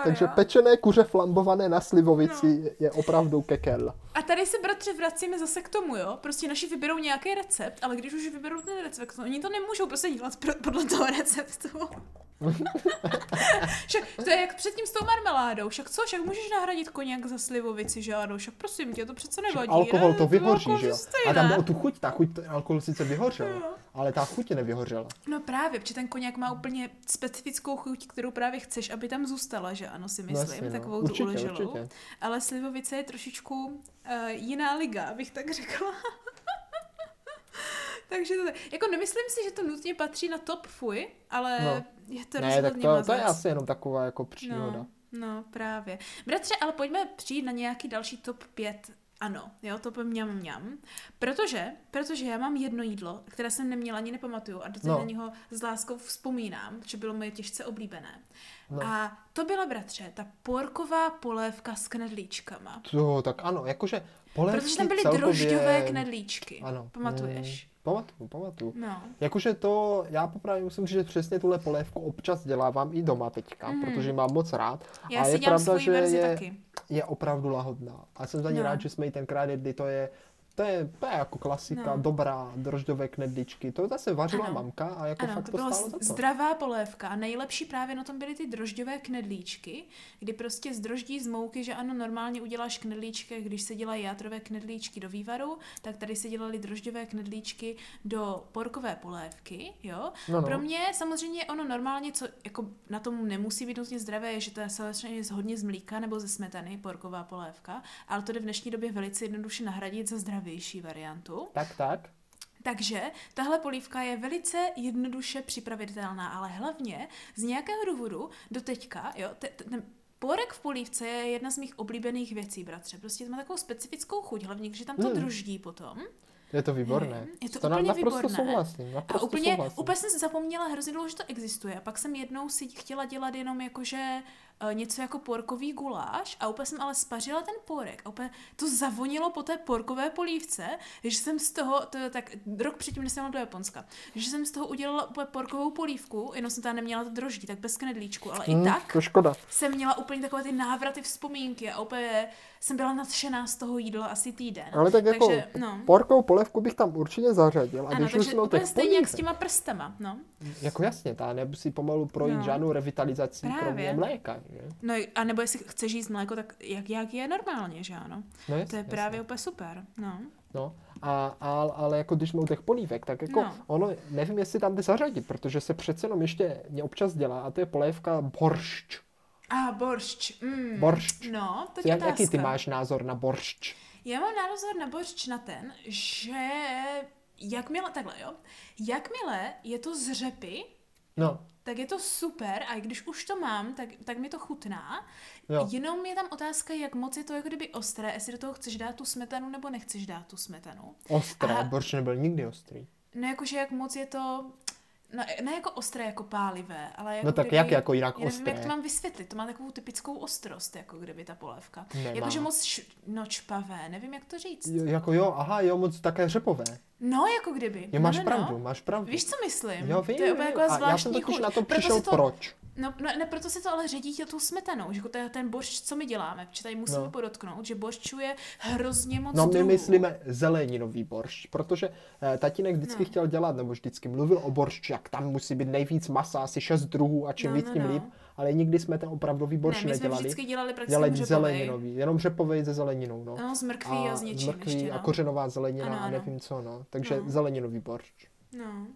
Takže pečené kuře flambované na slivovici no. je opravdu kekel. A tady se, bratře, vracíme zase k tomu, jo? Prostě naši vyberou nějaký recept, ale když už vyberou ten recept, oni to nemůžou prostě dělat podle toho receptu. však to je jak předtím s tou marmeládou. Však co? Však můžeš nahradit koněk za slivovici, že ano? Však prosím tě, to přece nevadí. Však alkohol to vyhoří, že jo? A tam jde o tu chuť, ta chuť, ten alkohol sice vyhořel, no. ale ta chuť nevyhořela. No právě, protože ten koněk má úplně specifickou chuť, kterou právě chceš, aby tam zůstala, že ano, si myslím, no, jasně, takovou no. určitě, tu uleželou. Určitě. Ale slivovice je trošičku uh, jiná liga, abych tak řekla. Takže to, jako nemyslím si, že to nutně patří na top fuj, ale no. je to Ne, tak to, to je asi jenom taková jako příhoda. No, no, právě. Bratře, ale pojďme přijít na nějaký další top 5 ano, jo, to by mňam mňam. Protože, protože já mám jedno jídlo, které jsem neměla, ani nepamatuju a do no. na něho s láskou vzpomínám, že bylo moje těžce oblíbené. No. A to byla, bratře, ta porková polévka s knedlíčkama. To, tak ano, jakože polévky Protože tam byly celkově... drožďové knedlíčky. Ano. Pamatuješ? Pamatuju, pamatuju. No. Jakože to, já popravdě musím říct, že přesně tuhle polévku občas dělávám i doma teďka, mm. protože mám moc rád. Já a je pravda, že je, taky. je opravdu lahodná. A jsem za ní no. rád, že jsme ji tenkrát jedli, to je to je, to je jako klasika, no. dobrá, drožďové knedličky. To zase vařila ano. mamka a jako ano, fakt to, to bylo za to. zdravá polévka. A nejlepší právě na tom byly ty drožďové knedlíčky, kdy prostě z droždí z mouky, že ano, normálně uděláš knedlíčky, když se dělají játrové knedlíčky do vývaru, tak tady se dělaly drožďové knedlíčky do porkové polévky, jo. No, no. Pro mě samozřejmě ono normálně, co jako na tom nemusí být nutně zdravé, je, že to je samozřejmě hodně z mlíka nebo ze smetany, porková polévka, ale to jde v dnešní době velice jednoduše nahradit za zdravé zdravější variantu. Tak, tak. Takže tahle polívka je velice jednoduše připravitelná, ale hlavně z nějakého důvodu do teďka, jo, te, te, ten porek v polívce je jedna z mých oblíbených věcí, bratře. Prostě má takovou specifickou chuť, hlavně když tam to hmm. druždí potom. Je to výborné. Je to, to úplně naprosto výborné. souhlasím. Naprosto a úplně, souhlasím. úplně jsem zapomněla hrozně dlouho, že to existuje. A pak jsem jednou si chtěla dělat jenom jakože uh, něco jako porkový guláš a úplně jsem ale spařila ten porek a úplně to zavonilo po té porkové polívce, že jsem z toho, to je tak rok předtím, než jsem do Japonska, že jsem z toho udělala úplně porkovou polívku, jenom jsem tam neměla to droždí, tak bez knedlíčku, ale hmm, i tak to škoda. jsem měla úplně takové ty návraty vzpomínky a úplně jsem byla nadšená z toho jídla asi týden. Ale tak jako takže, no. porkovou polevku bych tam určitě zařadil. A ano, když takže úplně stejně jak s těma prstama, no. Jako jasně, ta nemusí pomalu projít no. žádnou revitalizací Právě. kromě mléka. Že? No a nebo jestli chceš jíst mléko, tak jak, jak je normálně, že ano? No jasně, to je právě jasně. úplně super, no. No, a, a, ale jako když jsme u těch polívek, tak jako no. ono, nevím, jestli tam jde zařadit, protože se přece jenom ještě mě občas dělá a to je polévka boršč. A ah, boršč. Mm. Boršč. No, to je Jak, Jaký ty máš názor na boršč? Já mám názor na boršč na ten, že jakmile, takhle jo, jakmile je to z řepy, no. Tak je to super a když už to mám, tak, tak mi to chutná. Jo. Jenom je tam otázka, jak moc je to jako kdyby ostré, jestli do toho chceš dát tu smetanu nebo nechceš dát tu smetanu. Ostré, a... borš nebyl nikdy ostrý. No jakože jak moc je to, No, ne jako ostré, jako pálivé, ale jako No tak kdyby, jak jako jinak já nevím, jak to mám vysvětlit, to má takovou typickou ostrost, jako kdyby ta polévka. Jakože moc š, no, čpavé, nevím jak to říct. Jo, jako jo, aha, jo, moc také řepové. No, jako kdyby. Jo, máš no, pravdu, no. máš pravdu. Víš, co myslím? Jo, vím, to je jako a já jsem totiž na to přišel, to, proč. No, no, ne, proto se to ale ředí tou smetanou, že to je ten boršč, co my děláme, protože tady musíme no. podotknout, že boršču je hrozně moc No my druhů. myslíme zeleninový boršč, protože eh, tatínek vždycky no. chtěl dělat, nebo vždycky mluvil o boršči, jak tam musí být nejvíc masa, asi šest druhů a čím no, víc, no, tím no. líp ale nikdy jsme ten opravdový borš ne, my nedělali. jsme vždycky dělali prakticky zeleninový, jenom řepový se zeleninou, no. No, z mrkví a, a z něčím mrkví ještě, no. a kořenová zelenina ano, ano. a nevím co, no. Takže no. zeleninový boršč. No.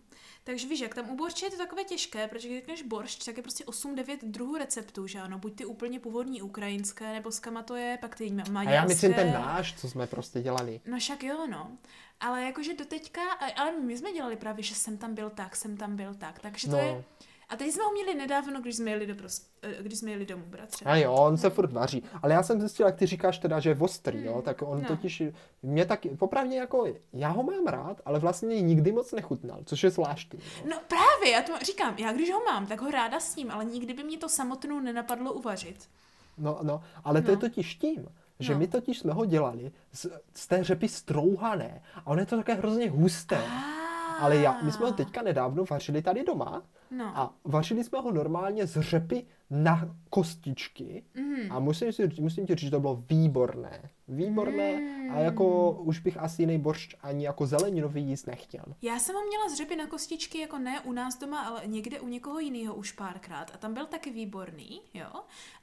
Takže víš, jak tam u borště je to takové těžké, protože když řekneš boršč, tak je prostě 8-9 druhů receptů, že ano, buď ty úplně původní ukrajinské, nebo s kama to je, pak ty maďarské. A já myslím ten náš, co jsme prostě dělali. No však jo, no. Ale jakože doteďka, ale my jsme dělali právě, že jsem tam byl tak, jsem tam byl tak, takže to no. je a teď jsme ho měli nedávno, když jsme jeli, do pros, eh, když jsme jeli domů, bratře. A jo, on se furt vaří. Ale já jsem zjistil, jak ty říkáš teda, že je ostrý, hmm. jo, tak on no. totiž, mě taky, popravdě jako, já ho mám rád, ale vlastně nikdy moc nechutnal, což je zvláštní. Jo. No právě, já to říkám, já když ho mám, tak ho ráda s ním, ale nikdy by mě to samotnou nenapadlo uvařit. No, no, ale to no. je totiž tím, že no. my totiž jsme ho dělali z, z té řepy strouhané a on je to také hrozně husté. Ah. Ale já, my jsme ho teďka nedávno vařili tady doma no. a vařili jsme ho normálně z řepy na kostičky mm. a musím, si, musím ti říct, že to bylo výborné výborné mm. a jako už bych asi jiný boršč ani jako zeleninový jíst nechtěl. Já jsem ho měla z řepy na kostičky jako ne u nás doma, ale někde u někoho jiného už párkrát a tam byl taky výborný, jo.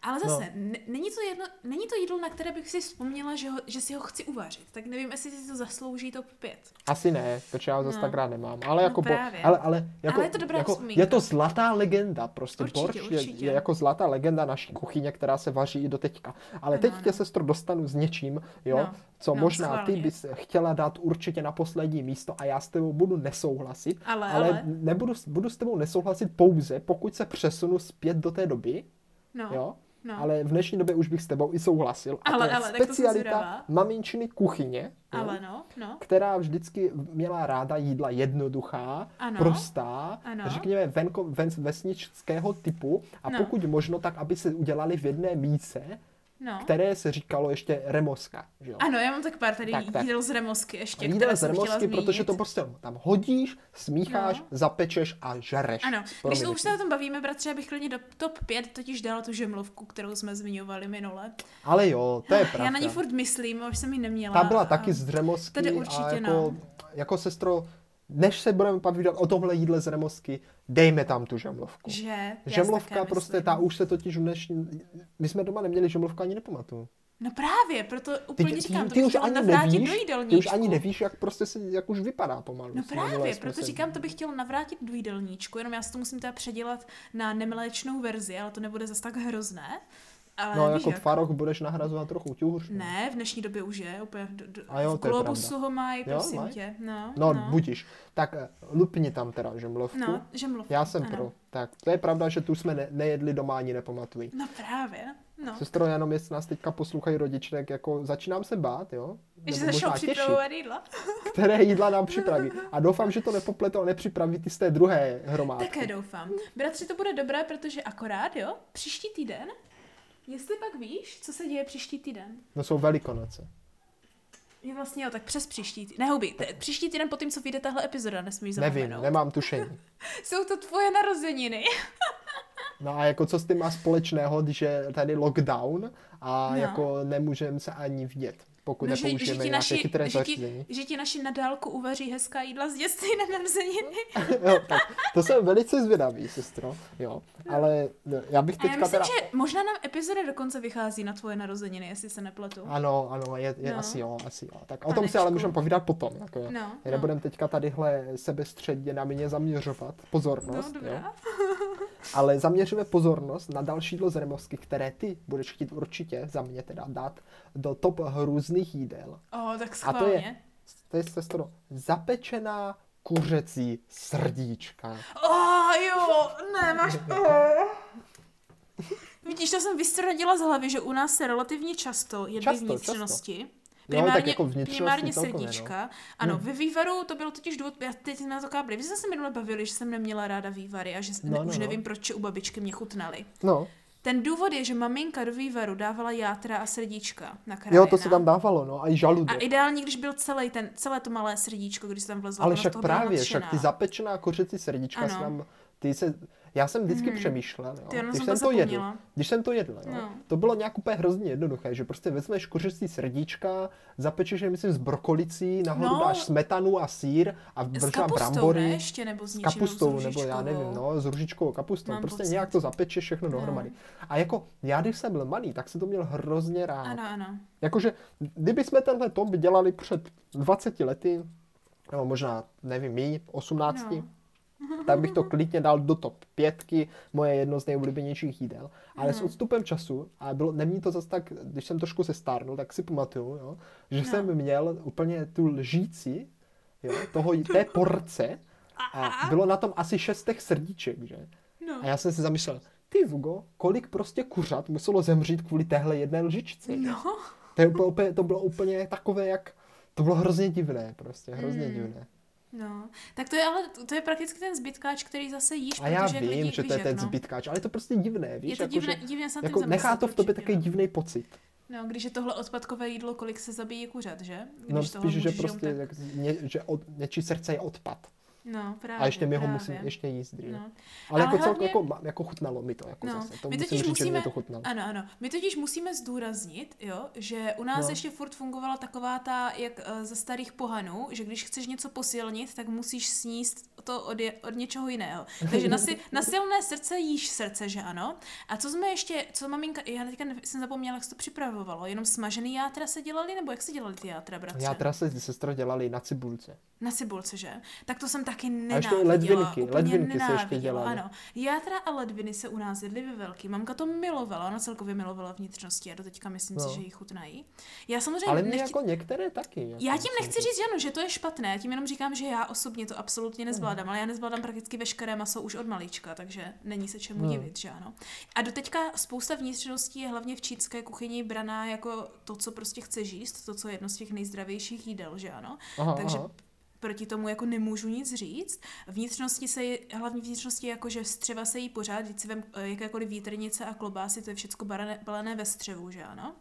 Ale zase, no. n- není, to jedno, není to jídlo, na které bych si vzpomněla, že, ho, že si ho chci uvařit, tak nevím, jestli si to zaslouží top 5. Asi ne, protože já ho zase no. tak rád nemám, ale no jako, no po, ale, ale, jako, ale je to dobrá jako, je to zlatá legenda, prostě určitě, borš určitě. Je, je, jako zlatá legenda naší kuchyně, která se vaří i do teďka. Ale teď tě sestro dostanu s něčím, jo, no co no, možná schválně. ty bys chtěla dát určitě na poslední místo a já s tebou budu nesouhlasit, ale, ale, ale... Nebudu, budu s tebou nesouhlasit pouze, pokud se přesunu zpět do té doby, no. jo, No. Ale v dnešní době už bych s tebou i souhlasil. A ale, to je ale, specialita maminčiny kuchyně, ale no, no. která vždycky měla ráda jídla jednoduchá, ano. prostá, ano. řekněme venko, ven, vesničského typu a no. pokud možno tak, aby se udělali v jedné míce, no. které se říkalo ještě remoska. Že jo? Ano, já mám tak pár tady tak, tak. jídel z remosky ještě, Jídel z remosky, protože to prostě tam hodíš, smícháš, no. zapečeš a žereš. Ano, když už se o tom bavíme, bratře, já bych klidně do top 5 totiž dala tu žemlovku, kterou jsme zmiňovali minule. Ale jo, to je pravda. Já na ní furt myslím, už jsem ji neměla. Ta byla taky z remosky. Tady určitě, a jako, no. jako sestro, než se budeme povídat o tomhle jídle z remosky, dejme tam tu žemlovku. Že? Žemlovka prostě, myslím. ta už se totiž dnešní... My jsme doma neměli žemlovku, ani nepamatuju. No právě, proto úplně ty, říkám, ty, ty už ani navrátit nevíš, do Ty už ani nevíš, jak prostě se, jak už vypadá pomalu. No právě, proto se... říkám, to bych chtěl navrátit do jídelníčku, jenom já si to musím teda předělat na nemléčnou verzi, ale to nebude zase tak hrozné. Ale no, jako jak... budeš nahrazovat trochu hůř. Ne, v dnešní době už je, úplně do, do, A jo, v globusu ho mají, prosím jo, maj? tě. No, no, no, budíš. Tak eh, lupni tam teda žemlovku. No, žemlovku. Já jsem ano. pro. Tak, to je pravda, že tu jsme ne- nejedli doma ani nepamatují. No právě, no. Sestro, jenom jestli nás teďka poslouchají rodiče, tak jako začínám se bát, jo? Že se začnou připravovat jídla. Které jídla nám připraví. A doufám, že to nepopleto a nepřipraví ty z té druhé hromádky. Také doufám. Bratři, to bude dobré, protože akorát, jo, příští týden Jestli pak víš, co se děje příští týden? No jsou velikonoce. Je vlastně jo, tak přes příští týden. Nehubi, příští týden po tím, co vyjde tahle epizoda, nesmíš zapomenout. Nevím, nemám tušení. jsou to tvoje narozeniny. No a jako co s tím má společného, když je tady lockdown a no. jako nemůžeme se ani vidět pokud no, nepoužijeme že, že nějaké naši, chytré že ti, že ti naši nadálku uvaří hezká jídla z dětství na narozeniny. jo, tak to jsem velice zvědavý, sestro. Jo, no. ale no, já bych teďka já myslím, teda... že možná nám epizoda dokonce vychází na tvoje narozeniny, jestli se nepletu. Ano, ano, je, je no. asi jo, asi jo. Tak o tom si ale můžeme povídat potom. Jako, no, no. Nebudeme teďka tadyhle sebestředně na mě zaměřovat pozornost. No, jo. Ale zaměříme pozornost na další jídlo z Removsky, které ty budeš chtít určitě za mě teda dát do top různých jídel. Oh, tak schválně. A to je, to je sestro, zapečená kuřecí srdíčka. Oh, jo, ne, máš... Oh. Vidíš, to jsem vystrodila z hlavy, že u nás se relativně často jedí často, vnitřnosti. Často. Primárně, jo, tak jako primárně srdíčka. No. Ano, hmm. ve vývaru to bylo totiž důvod, já teď na to kábli. Vy jste se minule bavili, že jsem neměla ráda vývary a že no, ne, no, už no. nevím, proč u babičky mě chutnali. No. Ten důvod je, že maminka do vývaru dávala játra a srdíčka na kraje. Jo, to se tam dávalo, no, a i žaludek. A ideálně, když byl celý ten, celé to malé srdíčko, když se tam vlezlo. Ale však právě, však ty zapečená kořecí srdíčka se tam, ty se, já jsem vždycky hmm. přemýšlel, jo, Ty, když jsem to, jedl, když jsem to jedl, jo, no. to bylo nějak úplně hrozně jednoduché, že prostě vezmeš kořecí srdíčka, zapečeš je, myslím, s brokolicí, nahoru no. dáš smetanu a sír a možná brambory. Ne, ještě, nebo s, s kapustou, nebo já nevím, no, s ružičkou kapustou. Mám prostě pocit. nějak to zapečeš všechno no. dohromady. A jako já, když jsem byl malý, tak jsem to měl hrozně rád. Ano, ano. Jakože, kdyby jsme tenhle top dělali před 20 lety, nebo možná, nevím, my, 18, no tak bych to klidně dal do top pětky, moje jedno z nejoblíbenějších jídel. Ale mm. s mhm. odstupem času, a bylo, nemění to zase tak, když jsem trošku se stárnul, tak si pamatuju, jo, že no. jsem měl úplně tu lžíci, jo, toho, té porce a bylo na tom asi šestech srdíček, že? No. A já jsem si zamýšlel, ty Vugo, kolik prostě kuřat muselo zemřít kvůli téhle jedné lžičce. No. To, je úplně, to bylo úplně takové, jak, to bylo hrozně divné, prostě, hrozně mm. divné. No, tak to je ale, to je prakticky ten zbytkáč, který zase jíš, A já vím, že to je ten no. zbytkáč, ale je to prostě divné, víš? Je to jako, divné, že, divné jako nechá to v tobě takový divný pocit. No, když je tohle odpadkové jídlo, kolik se zabíjí kuřat, že? Když no spíš, že prostě, tak... ně, že od, něčí srdce je odpad. No, právě, a ještě my ho musím ještě jíst dřív. No. Ale, ale jako hlavně... celko, jako, jako chutnalo mi to, jako no, zase. To my musím říct, musíme, že to chutnalo. Ano, ano. My totiž musíme zdůraznit, jo, že u nás no. ještě furt fungovala taková ta, jak uh, ze starých pohanů, že když chceš něco posilnit, tak musíš sníst to od, je, od něčeho jiného. Takže na, si, na silné srdce jíš srdce, že ano. A co jsme ještě, co maminka, já teďka jsem zapomněla, jak se to připravovalo, jenom smažený játra se dělali, nebo jak se dělali ty játra, bratře? Játra se sestra dělali na cibulce. Na cibulce, že? Tak to jsem taky nenáviděla. A ještě ledvinky, ledvinky se ještě dělaly. Ano, játra a ledviny se u nás jedly ve velký. Mamka to milovala, ona celkově milovala vnitřnosti a do teďka myslím no. si, že jí chutnají. Já samozřejmě Ale nechci... jako některé taky. Jako já tím nechci říct, že ano, že to je špatné, já tím jenom říkám, že já osobně to absolutně nezvládám, ale já nezvládám prakticky veškeré maso už od malička, takže není se čemu no. divit, že ano. A do teďka spousta vnitřností je hlavně v čínské kuchyni braná jako to, co prostě chce jíst, to, co je jedno z těch nejzdravějších jídel, že ano. Aha, takže aha proti tomu jako nemůžu nic říct. Vnitřnosti se, hlavní vnitřnosti jako, že střeva se jí pořád, když si vem eh, jakékoliv vítr,nice a klobásy, to je všechno balené ve střevu, že ano?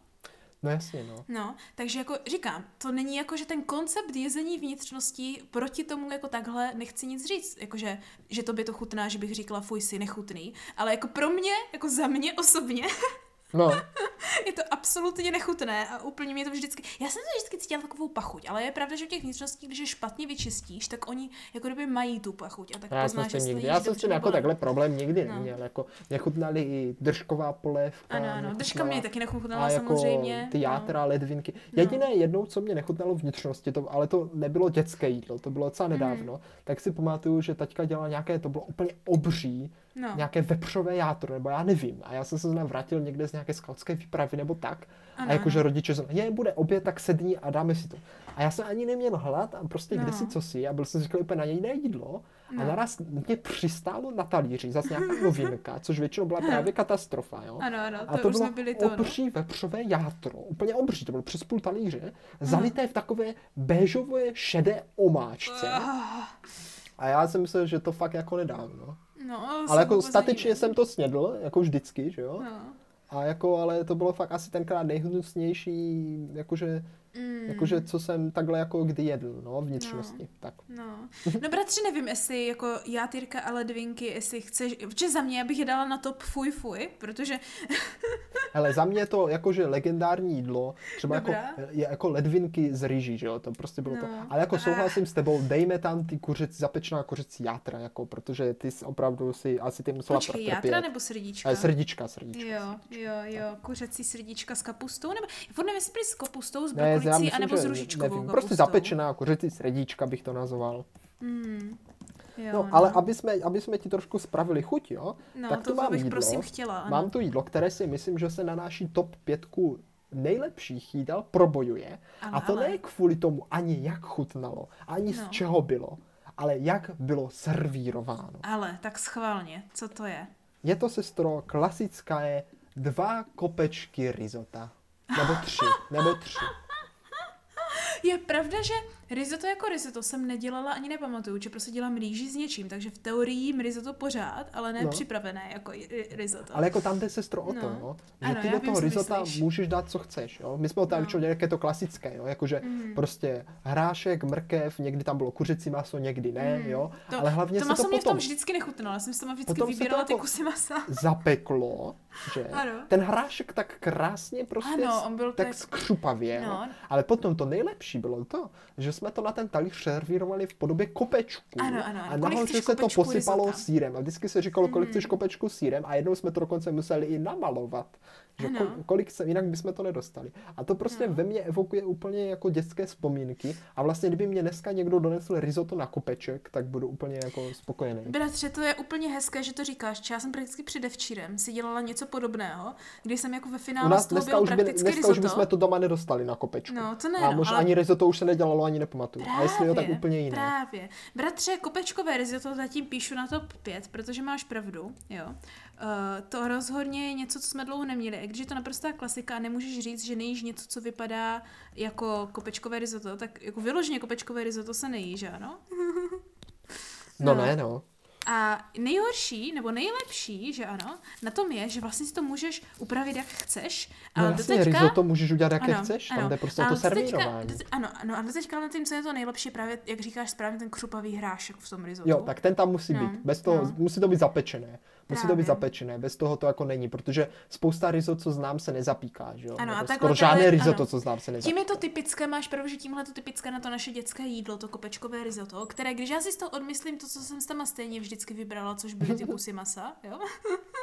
No jasně, no. No, takže jako říkám, to není jako, že ten koncept jezení vnitřností proti tomu jako takhle nechci nic říct, jakože, že to by to chutná, že bych říkala fuj si nechutný, ale jako pro mě, jako za mě osobně, No. je to absolutně nechutné a úplně mě to vždycky... Já jsem to vždycky cítila takovou pachuť, ale je pravda, že v těch vnitřností, když je špatně vyčistíš, tak oni jako kdyby mají tu pachuť a tak já poznáš, jsem nikdy, Já jsem s tím jako takhle problém nikdy no. neměl, jako nechutnali i držková polévka. Ano, ano, držka mě taky nechutnala jako samozřejmě. ty játra, no. ledvinky. No. Jediné no. jednou, co mě nechutnalo vnitřnosti, to, ale to nebylo dětské jídlo, to bylo docela nedávno, mm. tak si pamatuju, že taťka dělala nějaké, to bylo úplně obří, no. nějaké vepřové játro, nebo já nevím. A já jsem se znám vrátil někde z nějaké skautské výpravy nebo tak. Ano, a jakože rodiče říkali, je, bude oběd, tak sedni a dáme si to. A já jsem ani neměl hlad a prostě no. kde si co si a byl jsem říkal úplně na jiné jídlo. No. A naraz mě přistálo na talíři zase nějaká novinka, což většinou byla právě katastrofa. Jo? Ano, ano, to a to už bylo byli to, obří no. vepřové játro, úplně obří, to bylo přes půl talíře, zalité v takové béžové šedé omáčce. A já jsem myslel, že to fakt jako nedám, no. No, ale jako statečně jsem to snědl, jako vždycky, že jo? No. A jako, ale to bylo fakt asi tenkrát nejhnusnější, jakože Mm. Jakože co jsem takhle jako kdy jedl, no, vnitřnosti. No. Tak. No. no bratři, nevím, jestli jako já, Tyrka a ledvinky, jestli chceš, protože za mě bych je dala na top fuj fuj, protože... Hele, za mě to jakože legendární jídlo, třeba jako, je jako ledvinky z rýží, že jo, to prostě bylo no. to. Ale jako souhlasím s tebou, dejme tam ty kuřecí, zapečená kuřecí játra, jako, protože ty jsi opravdu si, asi ty musela Počkej, játra nebo srdíčka? Ale srdíčka, srdíčka. Jo, jo, jo, kuřecí srdíčka s kapustou, nebo, nevím, jestli s kapustou, s ne, kulicí, myslím, anebo s růžičkovou nevím, Prostě zapečená kuřecí srdíčka bych to nazval. Mm. Jo, no, no, ale aby jsme, aby jsme ti trošku spravili chuť, jo, no, tak to tu mám bych jídlo. prosím chtěla. Ano. Mám tu jídlo, které si myslím, že se na naší top pětku nejlepších jídel probojuje. Ale, a to ale. ne kvůli tomu ani jak chutnalo, ani no. z čeho bylo, ale jak bylo servírováno. Ale, tak schválně, co to je? Je to, sestro, klasické dva kopečky risota. Nebo tři, nebo tři. Je pravda, že risotto jako risotto jsem nedělala ani nepamatuju, že prostě dělám rýži s něčím, takže v teorii jim risotto pořád, ale ne no. připravené jako risotto. Ale jako tam jde sestro o to, no. že ano, ty do toho risota můžeš dát, co chceš. Jo? My jsme o tam no. nějaké to klasické, jo? jakože mm. prostě hrášek, mrkev, někdy tam bylo kuřecí maso, někdy ne, mm. jo? To, ale hlavně to se maso to mě potom... v tom vždycky nechutnalo, já jsem si tam vždycky potom vybírala ty jako kusy masa. Zapeklo, že? Ano. Ten hrášek tak krásně prostě ano, on byl tak, tak skřupavě, no. ale potom to nejlepší bylo to, že jsme to na ten talíř servírovali v podobě kopečku. Ano, ano. A nahoře se to posypalo sírem. A vždycky se říkalo, kolik chceš mm. kopečku sírem a jednou jsme to dokonce museli i namalovat. Že ko, kolik se, jinak bychom to nedostali. A to prostě no. ve mně evokuje úplně jako dětské vzpomínky. A vlastně, kdyby mě dneska někdo donesl risotto na kopeček, tak budu úplně jako spokojený. Bratře, to je úplně hezké, že to říkáš. Já jsem prakticky předevčírem si dělala něco podobného, kdy jsem jako ve finále U nás dneska, už by, dneska risotto. už bychom to doma nedostali na kopečku. No, to ne. A možná ale... ani risotto už se nedělalo, ani nepamatuju. Právě, a jestli jo, tak úplně jiné. Právě. Bratře, kopečkové risotto zatím píšu na top 5, protože máš pravdu. Jo. Uh, to rozhodně je něco, co jsme dlouho neměli. I když je to naprostá klasika, nemůžeš říct, že nejíš něco, co vypadá jako kopečkové risotto, tak jako vyloženě kopečkové risotto se nejí, že ano? no, no ne, no. A nejhorší, nebo nejlepší, že ano, na tom je, že vlastně si to můžeš upravit, jak chceš. Ale no jasně, teďka, risotto můžeš udělat, jak ano, chceš, tam jde prostě to servírování. Ano, ano, a teďka na tím, co je to nejlepší, právě, jak říkáš správně, ten křupavý hrášek v tom risottu. Jo, tak ten tam musí no, být. Bez toho, no. musí to být zapečené. Musí to být zapečené, bez toho to jako není, protože spousta risot, co znám, se nezapíká, že jo? Ano, a skoro žádné risotto, co znám, se nezapíká. Tím je to typické, máš pravdu, že tímhle to typické na to naše dětské jídlo, to kopečkové risotto, které, když já si z toho odmyslím to, co jsem s tam stejně vždycky vybrala, což byly ty kusy masa, jo?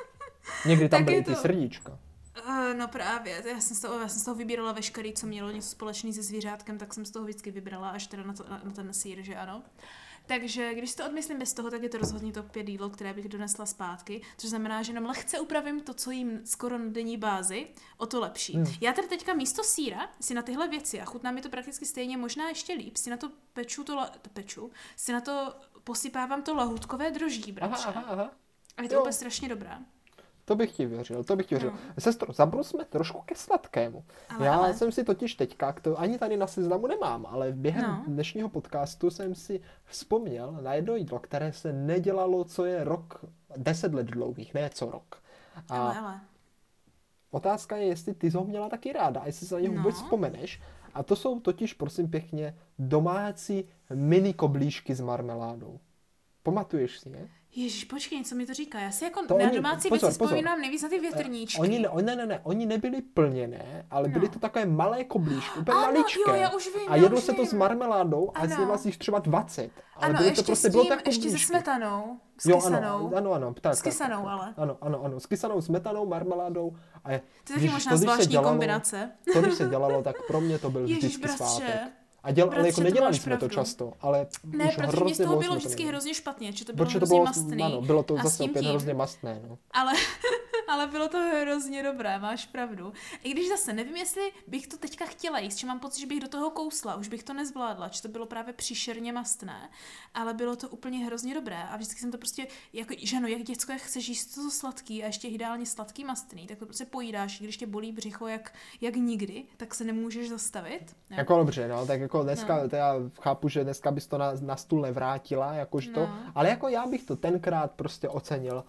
Někdy tam byly i ty to... srdíčka. Uh, no právě, já jsem, z toho, já jsem z toho vybírala veškerý, co mělo něco společný se zvířátkem, tak jsem z toho vždycky vybrala, až teda na, to, na, na ten sír, že ano. Takže když to odmyslím bez toho, tak je to rozhodně to pět jídlo, které bych donesla zpátky, což znamená, že jenom lehce upravím to, co jim skoro na denní bázi, o to lepší. Hmm. Já tady teďka místo síra si na tyhle věci, a chutná mi to prakticky stejně, možná ještě líp, si na to peču to, to peču, si na to posypávám to lahutkové droždí, bratře. Aha, aha, aha. A je to jo. úplně strašně dobrá. To bych ti věřil, to bych ti věřil. No. Sestro, zabrusme trošku ke sladkému. Ale, Já ale... jsem si totiž teďka, to ani tady na seznamu nemám, ale během no. dnešního podcastu jsem si vzpomněl na jedno jídlo, které se nedělalo, co je rok, deset let dlouhých, ne co rok. A ale, ale. Otázka je, jestli ty ho měla taky ráda, jestli se na něho no. vůbec vzpomeneš. A to jsou totiž, prosím pěkně, domácí mini koblížky s marmeládou. Pamatuješ si je? Ježíš, počkej, co mi to říká? Já si jako to na oni, domácí pozor, věci vzpomínám nejvíc na ty větrníčky. Oni, ne, ne, ne, ne, oni nebyli plněné, ale no. byly to takové malé koblížky, úplně ano, maličké. Jo, já už vím, a jedlo se vím. to s marmeládou a zjela si jich třeba 20. Ale ano, bylo to prostě, bylo tak ještě se smetanou. S jo, kysanou. Ano, ano, ano. Tak, s kysanou, tak, ale. Ano, ano, ano. S kysanou, smetanou, marmeládou. A je, to je taky možná zvláštní dělalo, kombinace. To, když se dělalo, tak pro mě to byl vždycky bratře. svátek. A děl, ale jako nedělali jsme pravdu. to často, ale Ne, protože mě z toho bylo vždycky hrozně špatně, že to bylo hrozně to bylo, mastný. Ano, bylo to zase opět hrozně mastné. No. Ale ale bylo to hrozně dobré, máš pravdu. I když zase nevím, jestli bych to teďka chtěla jíst, že mám pocit, že bych do toho kousla, už bych to nezvládla, že to bylo právě příšerně mastné, ale bylo to úplně hrozně dobré a vždycky jsem to prostě, jako, že no, jak děcko, jak chceš jíst to sladký a ještě ideálně sladký mastný, tak to prostě pojídáš, když tě bolí břicho jak, jak nikdy, tak se nemůžeš zastavit. Jako dobře, no, tak jako dneska, no. já chápu, že dneska bys to na, na stůl nevrátila, jakož to, no. ale jako já bych to tenkrát prostě ocenil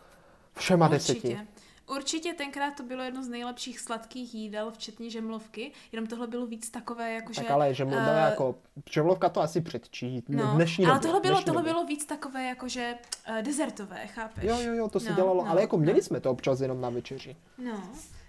všema Určitě. deseti. Určitě tenkrát to bylo jedno z nejlepších sladkých jídel, včetně žemlovky, jenom tohle bylo víc takové, jakože... Tak ale žemlovka, uh, jako, žemlovka to asi předčí no, dnešní ale tohle bylo, tohle bylo víc takové, jakože uh, dezertové, chápeš? Jo, jo, jo, to se no, dělalo, no, ale jako měli no. jsme to občas jenom na večeři. No.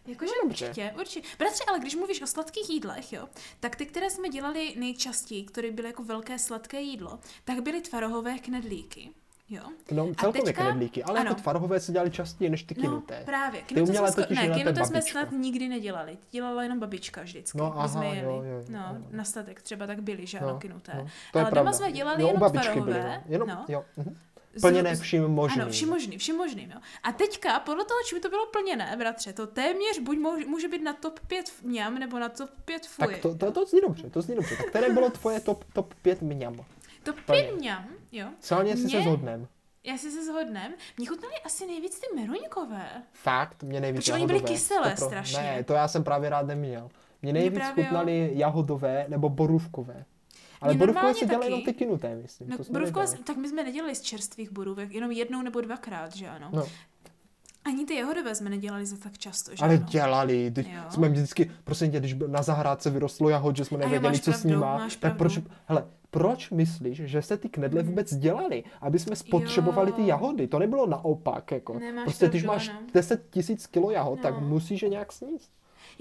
Jakože no, určitě, určitě. Bratře, ale když mluvíš o sladkých jídlech, jo, tak ty, které jsme dělali nejčastěji, které byly jako velké sladké jídlo, tak byly tvarohové knedlíky. Jo. No, celkově teďka, knedlíky, ale jako ano. jako tvarhové se dělali častěji než ty kinuté. No, právě. Kinuté ty uměla totiž ne, kinuté jsme snad nikdy nedělali. Dělala jenom babička vždycky. No, aha, jsme jeli. Jo, jo, no, jo. na statek třeba tak byli, že no, ano, kinuté. No, to ale doma jsme dělali jo, jenom. Byly, no. Jenom, no. jo. Uh-huh. Plněné vším možným. Ano, vším možným, vším možným, jo. A teďka, podle toho, čím to bylo plněné, bratře, to téměř buď může být na top 5 mňam, nebo na top 5 fuj. Tak to, to, to zní dobře, to zní dobře. Tak které bylo tvoje top, top 5 mňam? Top 5 mňam, jo. Celně si se zhodnem. Já si se zhodnem. Mně chutnaly asi nejvíc ty meruňkové. Fakt? Mě nejvíc Protože oni byly kyselé to pro... strašně. Ne, to já jsem právě rád neměl. Mě nejvíc právě chutnaly jahodové nebo borůvkové. Ale borůvkové se dělají jenom ty kinuté, myslím. No, borůvkové, tak my jsme nedělali z čerstvých borůvek, jenom jednou nebo dvakrát, že ano. No. Ani ty jahodové jsme nedělali za tak často, že Ale ano? dělali, teď jsme vždycky, prosím tě, když na zahrádce vyrostlo jahod, že jsme nevěděli, co pravdu, s nima, tak proč, hele, proč myslíš, že se ty knedle vůbec dělali? Aby jsme spotřebovali jo. ty jahody. To nebylo naopak. Jako. Nemáš prostě když máš ano. 10 tisíc kilo jahod, no. tak musíš je nějak sníst.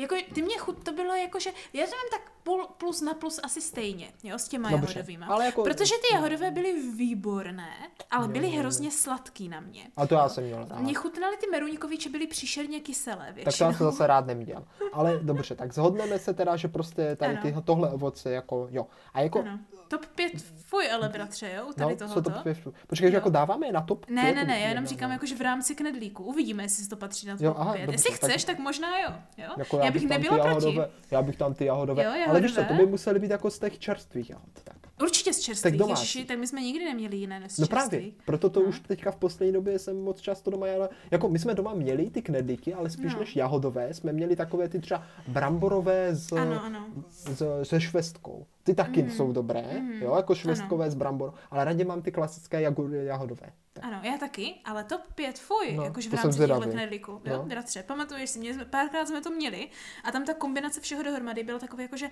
Jako, ty mě chut, to bylo jako, že já to mám tak půl, plus na plus asi stejně, jo, s těma Dobře, jahodovýma. Ale jako... Protože ty jahodové byly výborné, ale byly jo, hrozně sladký na mě. A to já jsem měl. Mně chutnaly ty meruňkoviče, byly příšerně kyselé většinou. Tak to já jsem zase rád neměl. Ale dobře, tak zhodneme se teda, že prostě tady ty, tohle ovoce jako, jo. A jako... Ano. Top 5 fuj, ale bratře, jo, tady no, tohoto. top 5 Počkej, jako dáváme je na top 5? Ne, ne, ne, já jenom říkám jako, že v rámci knedlíku. Uvidíme, jestli to patří na top jo, aha, 5. Dobře, Jestli chceš, tak, tak možná jo. jo? Jako já, já bych nebyla jahodové, proti. Já bych tam ty jahodové. Jo, jahodové. Ale víš co, to by museli být jako z těch čerstvých jahod. Tak. Určitě z čerstvých, tak Ježiši, tak my jsme nikdy neměli jiné než No právě, proto to no. už teďka v poslední době jsem moc často doma jela. Jako my jsme doma měli ty knedlíky, ale spíš no. než jahodové, jsme měli takové ty třeba bramborové s, ano, ano. S, se švestkou. Ty taky mm. jsou dobré, mm. jo, jako švestkové ano. z brambor, ale radě mám ty klasické jahodové. Ano, já taky, ale top 5, fuj, no, jakože v rámci těchto knedlíků. Jo, no. bratře, pamatuješ si, mě, párkrát jsme to měli a tam ta kombinace všeho dohromady byla takové jakože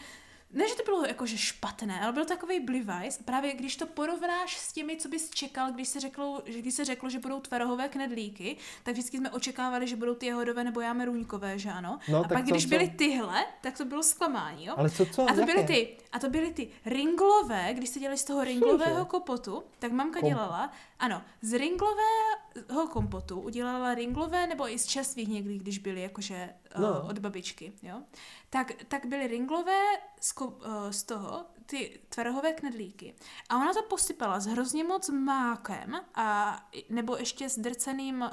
ne, že to bylo jakože špatné, ale byl takový blivajs. Právě když to porovnáš s těmi, co bys čekal, když se řeklo, že, když se řeklo, že budou tvarohové knedlíky, tak vždycky jsme očekávali, že budou ty jahodové nebo jámeruňkové, že ano. No, a pak když co? byly tyhle, tak to bylo zklamání, jo. Ale co, co? A to byly ty, a to byly ty ringlové, když se dělali z toho ringlového kompotu, tak mamka Kom... dělala, ano, z ringlového kompotu udělala ringlové, nebo i z čerstvých někdy, když byly jakože no. uh, od babičky, jo tak, tak byly ringlové z, uh, z toho, ty tvarohové knedlíky. A ona to posypala s hrozně moc mákem a nebo ještě s drceným eh,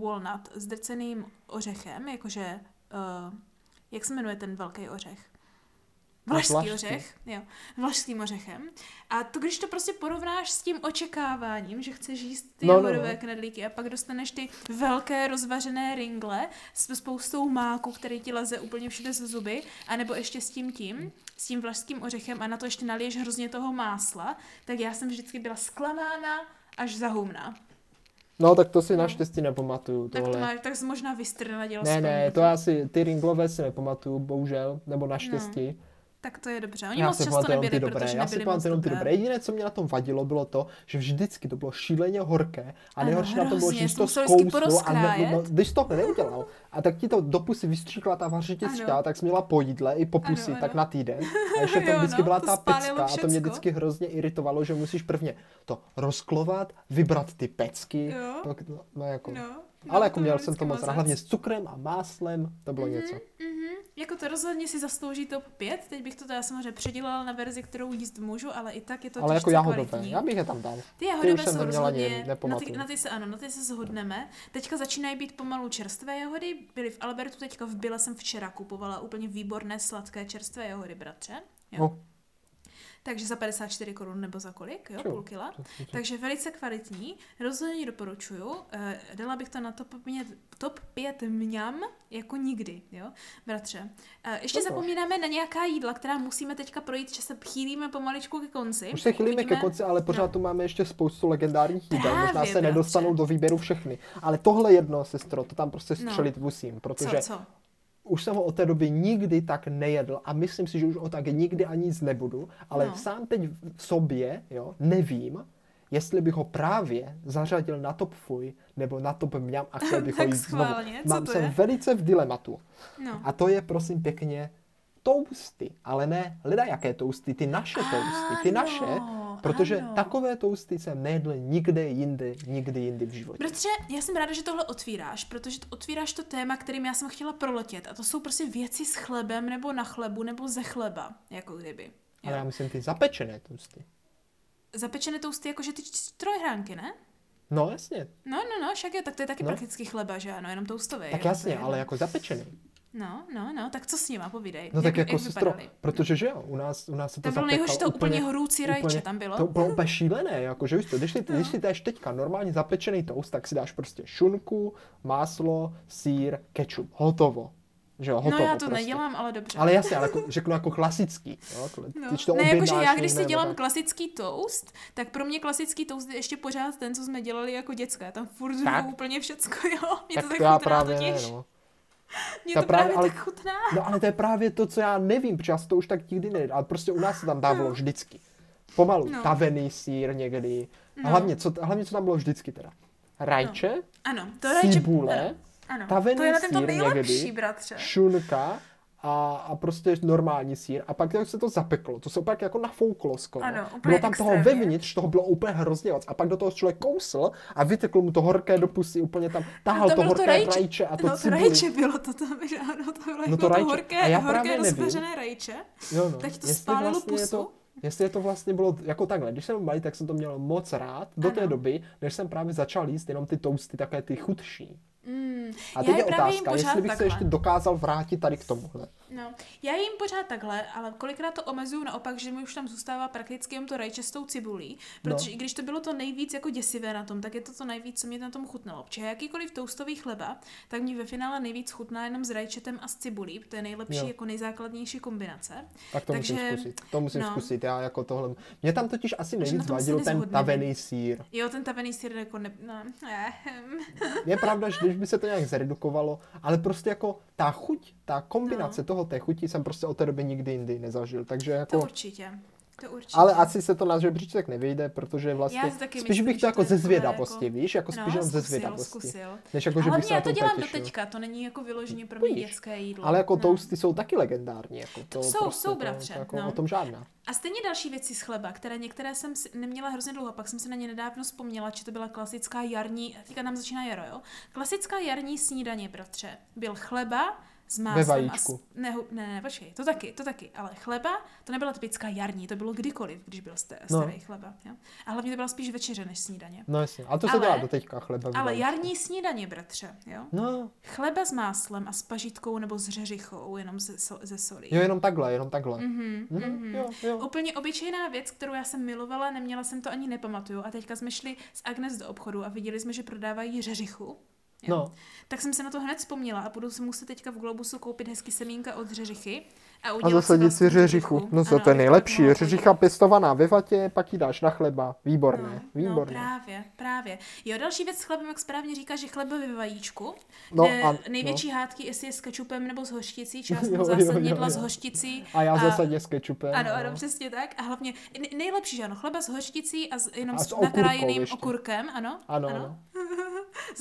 walnut, s drceným ořechem, jakože, uh, jak se jmenuje ten velký ořech? Vlašský ořech, jo, vlašským ořechem. A to, když to prostě porovnáš s tím očekáváním, že chceš jíst ty no, jahodové no, no. knedlíky a pak dostaneš ty velké rozvařené ringle s spoustou máku, který ti leze úplně všude ze zuby, anebo ještě s tím tím, s tím vlašským ořechem a na to ještě naliješ hrozně toho másla, tak já jsem vždycky byla zklamána až za humna. No, tak to si no. naštěstí nepamatuju. Tohle. Tak to máš, tak jsi možná vystrnila dělo Ne, ne, to asi, ty ringlové si nepamatuju, bohužel, nebo naštěstí. No. Tak to je dobře. Oni já moc často nebyli, ty dobré. Já si pamatuju jenom ty dobré. Jediné, co mě na tom vadilo, bylo to, že vždycky to bylo šíleně horké a nejhorší na tom bylo, že to zkouslo a ne, no, když to neudělal, a tak ti to do pusy vystříkla ta vařička, tak jsi měla po jídle i po ano, ano. tak na týden. A ještě tam vždycky no, byla ta pecka a to mě vždycky hrozně iritovalo, že musíš prvně to rozklovat, vybrat ty pecky. Jo. No, no jako. No. No, Ale jako měl jsem to moc hlavně s cukrem a máslem, to bylo mm-hmm, něco. Mm-hmm. Jako to rozhodně si zaslouží top 5, teď bych to teda samozřejmě předělala na verzi, kterou jíst můžu, ale i tak je to Ale jako jahodové, kvalitní. já bych je tam dal. Ty jahodové jsou rozhodně, na ty, na ty, se ano, na ty se shodneme. Teďka začínají být pomalu čerstvé jahody, byly v Albertu, teďka v Bile jsem včera kupovala úplně výborné sladké čerstvé jahody, bratře. Jo. No. Takže za 54 korun nebo za kolik, jo, půl kila. Takže velice kvalitní, rozhodně doporučuju. Eh, dala bych to na top 5, top 5 mňam jako nikdy, jo, bratře. Eh, ještě zapomínáme na nějaká jídla, která musíme teďka projít, že se chýlíme pomaličku ke konci. Už se chýlíme ke konci, ale pořád no. tu máme ještě spoustu legendárních jídel. Možná se bratře. nedostanou do výběru všechny. Ale tohle jedno, sestro, to tam prostě no. střelit no. musím, protože co, co? Už jsem ho od té doby nikdy tak nejedl a myslím si, že už ho tak nikdy ani nic nebudu, ale no. sám teď v sobě, jo, nevím, jestli bych ho právě zařadil na top fuj nebo na top mňam a chtěl bych ho jíst znovu. Mám jsem velice v dilematu. No. A to je prosím pěkně tousty, ale ne leda jaké tousty, ty naše tousty, ty naše, protože ano. takové tousty jsem nejedl nikde jinde, nikdy jindy v životě. Bratře, já jsem ráda, že tohle otvíráš, protože to otvíráš to téma, kterým já jsem chtěla proletět a to jsou prostě věci s chlebem nebo na chlebu nebo ze chleba, jako kdyby. Jo. Ale já myslím ty zapečené tousty. Zapečené tousty, jakože ty trojhránky, ne? No jasně. No, no, no, však je, tak to je taky no. prakticky chleba, že ano, jenom toustový. Tak jasně, ale jako zapečený. No, no, no, tak co s nima, povídej. No tak jak, jako jak sestro, protože že jo, u nás, u nás se to Tam bylo nejhorší to úplně hrůcí rajče, úplně, tam bylo. To bylo úplně šílené, jako že to, když si, no. když si dáš teďka normálně zapečený toast, tak si dáš prostě šunku, máslo, sír, kečup, hotovo. Že jo, hotovo, no já to prostě. nedělám, ale dobře. Ale jasně, ale jako, řeknu jako klasický. Jo, jako, no. Když to ne, jakože já, když si dělám tak... klasický toast, tak pro mě klasický toast je ještě pořád ten, co jsme dělali jako děcka. Tam furt úplně všecko, jo. Mě tak to tak to já právě. Ne, no. Mě ta to právě, právě ale, tak chutná. No ale to je právě to, co já nevím, protože já to už tak nikdy nejedl. Ale prostě u nás se tam dávalo no. vždycky. Pomalu. No. Tavený sír někdy. No. Hlavně co, hlavně, co tam bylo vždycky teda? Rajče, no. ano, to rajče, cibule, ano. Ano. tavený to je na sír někdy, bratře. šunka, a, a prostě normální sír. A pak se to zapeklo, to se pak jako nafouklo skoro. Ano, bylo tam extrémně. toho vevnitř, toho bylo úplně hrozně moc. A pak do toho člověk kousl a vyteklo mu to horké do pusy, úplně tam tahal to, to horké to rajče, rajče a to no, to rajče bylo to tam, že ano, to bylo, no to, rajče. to horké, a já horké rozvařené rajče. Jo no. Teď to spálilo vlastně pusu. To, jestli je to vlastně bylo jako takhle. Když jsem malý, tak jsem to měl moc rád do ano. té doby, než jsem právě začal jíst jenom ty toasty, také ty chudší. Mm, a teď je otázka, jestli bych takhle. se ještě dokázal vrátit tady k tomuhle. No, já jim pořád takhle, ale kolikrát to omezuju naopak, že mi už tam zůstává prakticky jen to rajče s tou cibulí, protože no. i když to bylo to nejvíc jako děsivé na tom, tak je to to nejvíc, co mě na tom chutnalo. Protože jakýkoliv toastový chleba, tak mi ve finále nejvíc chutná jenom s rajčetem a s cibulí, to je nejlepší, jo. jako nejzákladnější kombinace. Tak to Takže, musím zkusit. To musím no. zkusit, já jako tohle. Mě tam totiž asi nejvíc vadil ten tavený sír. Jo, ten tavený sír jako ne... No, ne. je pravda, že když by se to nějak zredukovalo, ale prostě jako ta chuť, ta kombinace no. toho té chuti jsem prostě od té doby nikdy jindy nezažil, takže jako... To určitě. To určitě. Ale asi se to na žebříček nevyjde, protože vlastně spíš myslím, bych to jako ze zvědavosti, jako... víš, jako no, spíš jenom ze zvědavosti. Zkusil. Než jako, že bych se já to dělám do teďka, to není jako vyloženě pro mě dětské jídlo. Ale jako no. toasty jsou taky legendární. Jako to jsou, prostě jsou bratře. To, to jako no. O tom žádná. A stejně další věci z chleba, které některé jsem neměla hrozně dlouho, pak jsem se na ně nedávno vzpomněla, že to byla klasická jarní, teďka nám začíná jaro, jo? Klasická jarní snídaně, bratře. Byl chleba, s máslem. Ve vajíčku. A s, ne, ne, ne, počkej, to taky, to taky. Ale chleba, to nebyla typická jarní, to bylo kdykoliv, když byl starý no. chleba. Jo? A hlavně to byla spíš večeře než snídaně. No jasně, ale to se ale, dělá do teďka chleba. Ale jarní snídaně, bratře, jo? No. Chleba s máslem a s pažitkou nebo s řeřichou, jenom ze, so, ze solí. Jo, jenom takhle, jenom takhle. Mm-hmm, mm-hmm. Jo, jo. Úplně obyčejná věc, kterou já jsem milovala, neměla jsem to ani nepamatuju. A teďka jsme šli s Agnes do obchodu a viděli jsme, že prodávají řeřichu. Jo. No. Tak jsem se na to hned vzpomněla a budu si muset teďka v Globusu koupit hezký semínka od řeřichy a, a zasadit si řeřichu. No to je nejlepší. Řeřicha pěstovaná ve vatě, pak ji dáš na chleba. Výborné, no, no výborné. No, právě, právě. Jo, další věc s chlebem, jak správně říká, že chleba ve vajíčku. No, a, největší no. hádky, jestli je s kečupem nebo s hořšticí, část jo, zásadně s hořticí. A já a, zásadně s kečupem. Ano, ano, přesně tak. A hlavně nejlepší, že ano, chleba s hořšticí a s, jenom a s, s nakrájeným okurkem, ano. Ano, ano.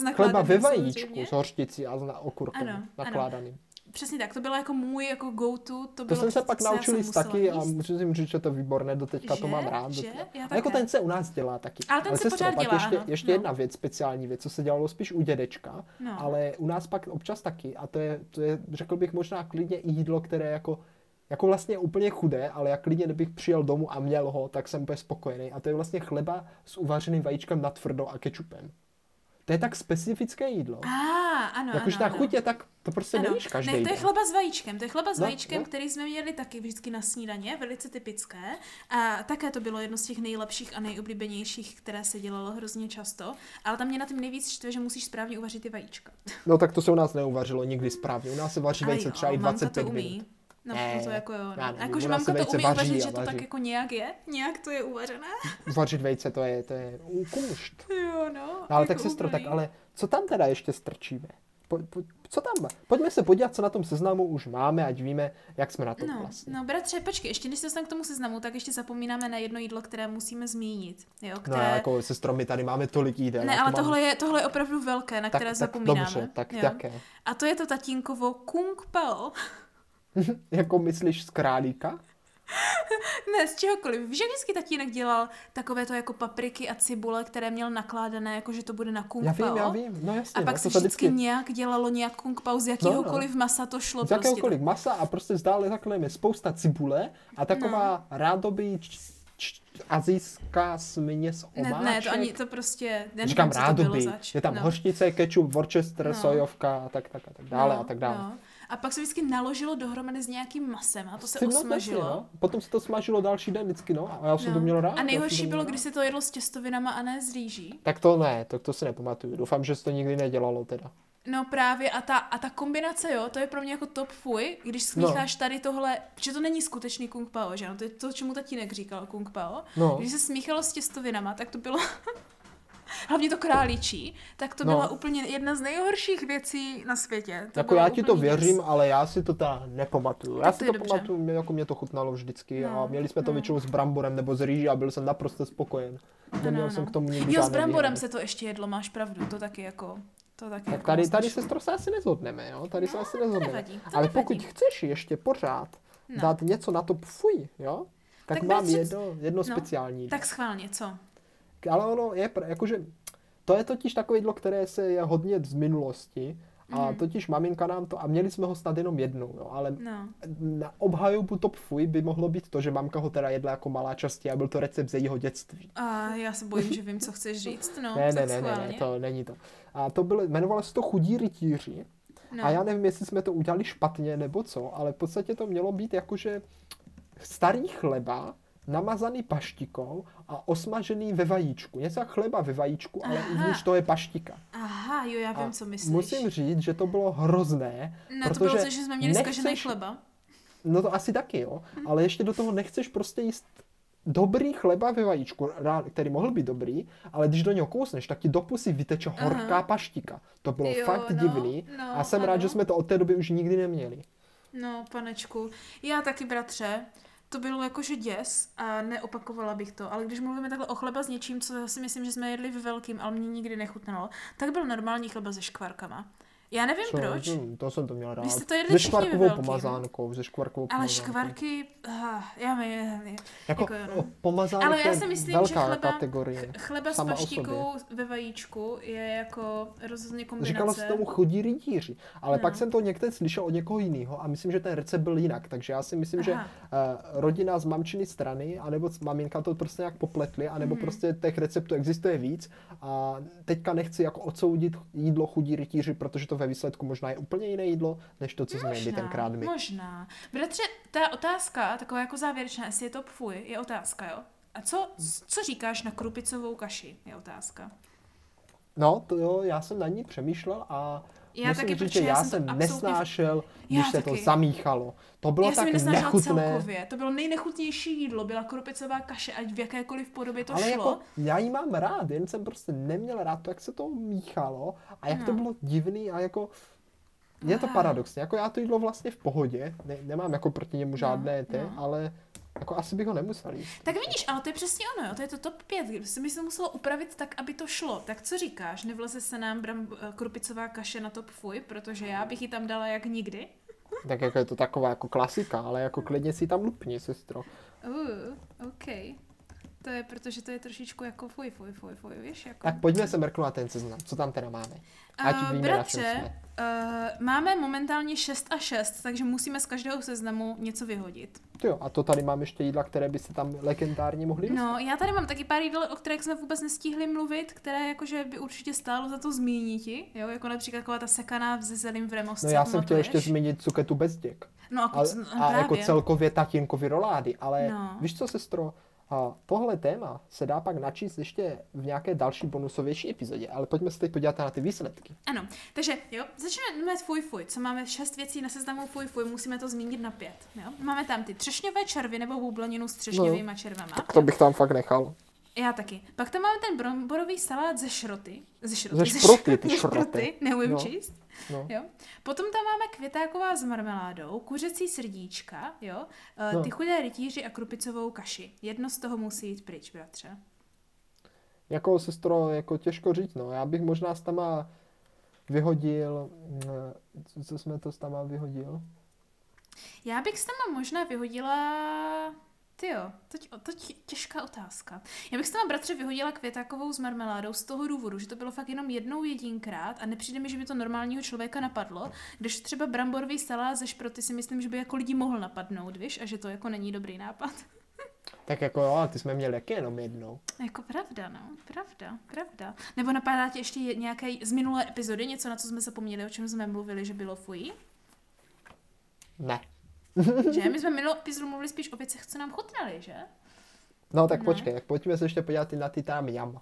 Chleba ve vajíčku s hořšticí a s okurkem ano, nakládaným. Přesně tak, to bylo jako můj jako go-to. To, to jsem se pak naučil jíst taky jíst. a musím říct, že to je výborné, do teďka že? to mám rád. Že? A jako ten se u nás dělá taky. Ale ten ale se pořád dělá, ještě, ještě no. jedna věc, speciální věc, co se dělalo spíš u dědečka, no. ale u nás pak občas taky a to je, to je, řekl bych možná klidně i jídlo, které jako jako vlastně úplně chudé, ale jak klidně, kdybych přijel domů a měl ho, tak jsem úplně spokojený. A to je vlastně chleba s uvařeným vajíčkem na tvrdo a kečupem. To je tak specifické jídlo. Ah, ano, Jakože ta ano. chuť je tak To prostě ano. nevíš každý Ne, to je chleba s vajíčkem. To je chleba s no, vajíčkem, no. který jsme měli taky vždycky na snídaně, velice typické. A také to bylo jedno z těch nejlepších a nejoblíbenějších, které se dělalo hrozně často. Ale tam mě na tím nejvíc štve, že musíš správně uvařit ty vajíčka. No tak to se u nás neuvařilo nikdy správně. U nás se vaří vejce třeba i 25 minut. No, ne, to jako jo. No. Jako, že mamka to umí vaří, uvařit, že to tak jako nějak je? Nějak to je uvařené? Vařit vejce, to je, to je kumšt. Jo, no. no ale jako tak sestro, tak ale co tam teda ještě strčíme? Po, po, co tam? Pojďme se podívat, co na tom seznamu už máme, ať víme, jak jsme na tom no, vlastně. No, bratře, počkej, ještě než se dostaneme k tomu seznamu, tak ještě zapomínáme na jedno jídlo, které musíme zmínit. Jo, které... No, jako sestro, my tady máme tolik jídel. Ne, ale mám... tohle, je, tohle je opravdu velké, na tak, které tak, zapomínáme. Dobře, tak jo? jaké? A to je to tatínkovo kung pao. jako myslíš z králíka? ne, z čehokoliv. Víš, že vždycky tatínek dělal takové to jako papriky a cibule, které měl nakládané, jako že to bude na kung Já vím, já vím, no jasně. A pak no, se vždycky, vždycky nějak dělalo nějak kung pao z jakéhokoliv no, no. masa to šlo. Z prostě jakéhokoliv masa a prostě zdále takhle spousta cibule a taková no. rádoby azijská směs omáček. Ne, ne, to ani, to prostě, ne, Říkám rádoby, je tam no. hořčice, kečup, Worcester, no. sojovka a tak, tak, a tak dále no, a tak dále. No a pak se vždycky naložilo dohromady s nějakým masem a to se osmažilo. No. Potom se to smažilo další den vždycky, no. A já jsem no. to měl rád. A nejhorší bylo, když se to jedlo s těstovinama a ne s rýží. Tak to ne, tak to si nepamatuju. Doufám, že se to nikdy nedělalo teda. No právě a ta, a ta kombinace, jo, to je pro mě jako top fuj, když smícháš no. tady tohle, že to není skutečný kung pao, že ano, to je to, čemu tatínek říkal kung pao. No. Když se smíchalo s těstovinama, tak to bylo hlavně to králičí, tak to no. byla úplně jedna z nejhorších věcí na světě. To jako já ti to věřím, věc. ale já si to ta nepamatuju. Já si to dobře. pamatuju, jako mě to chutnalo vždycky no, a měli jsme to no. většinou s bramborem nebo s rýží a byl jsem naprosto spokojen. Neměl no, jsem k tomu nikdy Jo, s bramborem výhody. se to ještě jedlo, máš pravdu, to taky jako... To taky tak jako tady, tady se se asi nezhodneme, jo? Tady no, se asi nezhodneme. To nevadí, to Ale nevadí. pokud chceš ještě pořád no. dát něco na to fuj, jo? Tak, tak mám jedno, jedno no, speciální. Tak schválně, co? Ale ono je, jakože to je totiž takové jídlo, které se je hodně z minulosti. A mm. totiž maminka nám to, a měli jsme ho snad jenom jednou, jo, ale no. na obhajobu top fuj by mohlo být to, že mamka ho teda jedla jako malá častě a byl to recept ze jejího dětství. A já se bojím, že vím, co chceš říct, no. ne, ne, ne, ne, ne, to není to. A to bylo, jmenovalo se to chudí rytíři. No. A já nevím, jestli jsme to udělali špatně nebo co, ale v podstatě to mělo být jakože starý chleba, namazaný paštikou a osmažený ve vajíčku. Něco jak chleba ve vajíčku, ale Aha. uvnitř to je paštika. Aha, jo, já vím, a co myslíš. Musím říct, že to bylo hrozné. No protože to bylo to, že jsme měli nechceš... zkažený chleba. No to asi taky, jo. Hm. Ale ještě do toho nechceš prostě jíst dobrý chleba ve vajíčku, který mohl být dobrý, ale když do něho kousneš, tak ti do pusy vyteče horká Aha. paštika. To bylo jo, fakt no, divný no, a jsem ano. rád, že jsme to od té doby už nikdy neměli. No, panečku, já taky, bratře to bylo jakože děs a neopakovala bych to, ale když mluvíme takhle o chleba s něčím, co si myslím, že jsme jedli v velkým, ale mě nikdy nechutnalo, tak byl normální chleba se škvarkama. Já nevím Co, proč. To, to jsem to měl rád. Vy jste to jedli se škvarkovou pomazánkou, se škvarkovou Ale škvarky, uh, já mi, jako, jako no. pomazánka Ale já si myslím, že chleba, kategorie. Chleba s paštikou ve vajíčku je jako rozhodně kombinace. Říkalo se tomu chodí rytíři, ale no. pak jsem to někde slyšel od někoho jiného a myslím, že ten recept byl jinak, takže já si myslím, Aha. že uh, rodina z mamčiny strany, anebo maminka to prostě nějak popletli, anebo hmm. prostě těch receptů existuje víc a teďka nechci jako odsoudit jídlo chudí rytíři, protože to ve výsledku možná je úplně jiné jídlo, než to, co možná, jsme jedli tenkrát my. Možná. Bratře, ta otázka, taková jako závěrečná, jestli je to fuj, je otázka, jo? A co, co říkáš na krupicovou kaši, je otázka. No, to jo, já jsem na ní přemýšlel a já musím taky, říct, že já, já jsem to nesnášel, když se taky. to zamíchalo. To bylo já tak nechutné. Celkově. To bylo nejnechutnější jídlo, byla krupicová kaše, ať v jakékoliv podobě to Ale šlo. Jako, já ji mám rád, jen jsem prostě neměl rád to, jak se to míchalo a jak no. to bylo divný a jako... Je to paradoxně, jako já to jídlo vlastně v pohodě, ne, nemám jako proti němu no, žádné no, ty, no. ale jako asi bych ho nemusel jíst. Tak vidíš, ale to je přesně ono, jo? to je to top 5, kdyby se mi to muselo upravit tak, aby to šlo. Tak co říkáš, nevleze se nám bram, eh, krupicová kaše na top fuj, protože já bych ji tam dala jak nikdy? Tak jako je to taková jako klasika, ale jako klidně si tam lupni, sestro. Uh, OK. To je, protože to je trošičku jako fuj, fuj, fuj, fuj, víš? Jako... Tak pojďme se mrknout na ten seznam. Co tam teda máme? Ať uh, víme, bratře, uh, máme momentálně 6 a 6, takže musíme z každého seznamu něco vyhodit. Jo, a to tady mám ještě jídla, které by se tam legendárně mohly dostat. No, já tady mám taky pár jídel, o kterých jsme vůbec nestihli mluvit, které jakože by určitě stálo za to zmínit, jo, jako například taková ta sekaná se zelím v remosce. No já jsem chtěl ještě zmínit cuketu bez děk. No, a, a, a jako celkově tatínkovi rolády, ale no. víš co, sestro, a tohle téma se dá pak načíst ještě v nějaké další bonusovější epizodě, ale pojďme se teď podívat na ty výsledky. Ano, takže jo, začneme s fuj fuj, co máme šest věcí na seznamu fuj fuj, musíme to zmínit na pět. Jo? Máme tam ty třešňové červy nebo bublaninu s třešňovými no, červama. Tak to bych tam fakt nechal. Já taky. Pak tam máme ten bromborový salát ze šroty. Ze šroty. Ze šproty, ty šroty. Neumím no. číst. No. Jo. Potom tam máme květáková s marmeládou, kuřecí srdíčka, jo, uh, no. ty chudé rytíři a krupicovou kaši. Jedno z toho musí jít pryč, bratře. Jako sestro, jako těžko říct, no. Já bych možná s tama vyhodil, co, co jsme to s tama vyhodil? Já bych s tama možná vyhodila ty jo, to, to těžká otázka. Já bych s tam bratře vyhodila květákovou s marmeládou z toho důvodu, že to bylo fakt jenom jednou jedinkrát a nepřijde mi, že by to normálního člověka napadlo, když třeba bramborový salát ze šproty si myslím, že by jako lidi mohl napadnout, víš, a že to jako není dobrý nápad. Tak jako jo, ty jsme měli taky jenom jednou. Jako pravda, no, pravda, pravda. Nebo napadá tě ještě nějaké z minulé epizody, něco, na co jsme zapomněli, o čem jsme mluvili, že bylo fuj? Ne že? My jsme minulou epizodu mluvili spíš o věcech, co nám chutnaly, že? No tak ne? počkej, tak pojďme se ještě podívat na ty tam jam.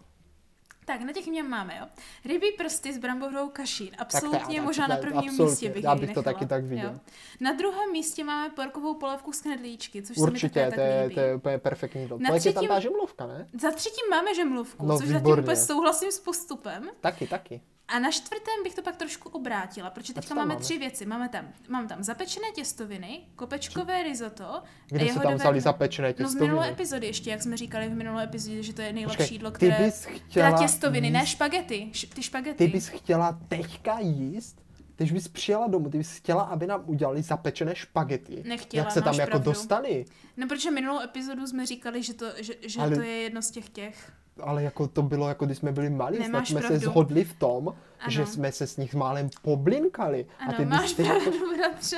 Tak, na těch měm máme, jo. Rybí prsty s bramborovou kaší. Absolutně tak, možná tak, na prvním absolutně. místě bych Já bych to taky tak viděl. Jo. Na druhém místě máme porkovou polévku z knedlíčky, což Určitě, se mi to je, to je úplně perfektní jídlo. Na třetím, je tam ta žemlovka, ne? Za třetím máme žemlovku, no, což výborně. zatím úplně souhlasím s postupem. Taky, taky. A na čtvrtém bych to pak trošku obrátila, protože teďka máme, máme tři věci. Máme tam, mám tam zapečené těstoviny, kopečkové risotto. Kde se tam vzali zapečené těstoviny? No z minulé epizody ještě, jak jsme říkali v minulé epizodě, že to je nejlepší jídlo, které... Ty bys chtěla teda těstoviny, jíst... ne špagety, ty špagety. Ty bys chtěla teďka jíst když bys přijela domů, ty bys chtěla, aby nám udělali zapečené špagety. Nechtěla, Jak se tam jako pravdu. dostali? No, protože minulou epizodu jsme říkali, že to, že, že Ale... to je jedno z těch těch ale jako to bylo, jako když jsme byli malí, snad jsme pravdu. se shodli v tom, ano. že jsme se s nich málem poblinkali. Ano, a ty máš pravdu, bratře.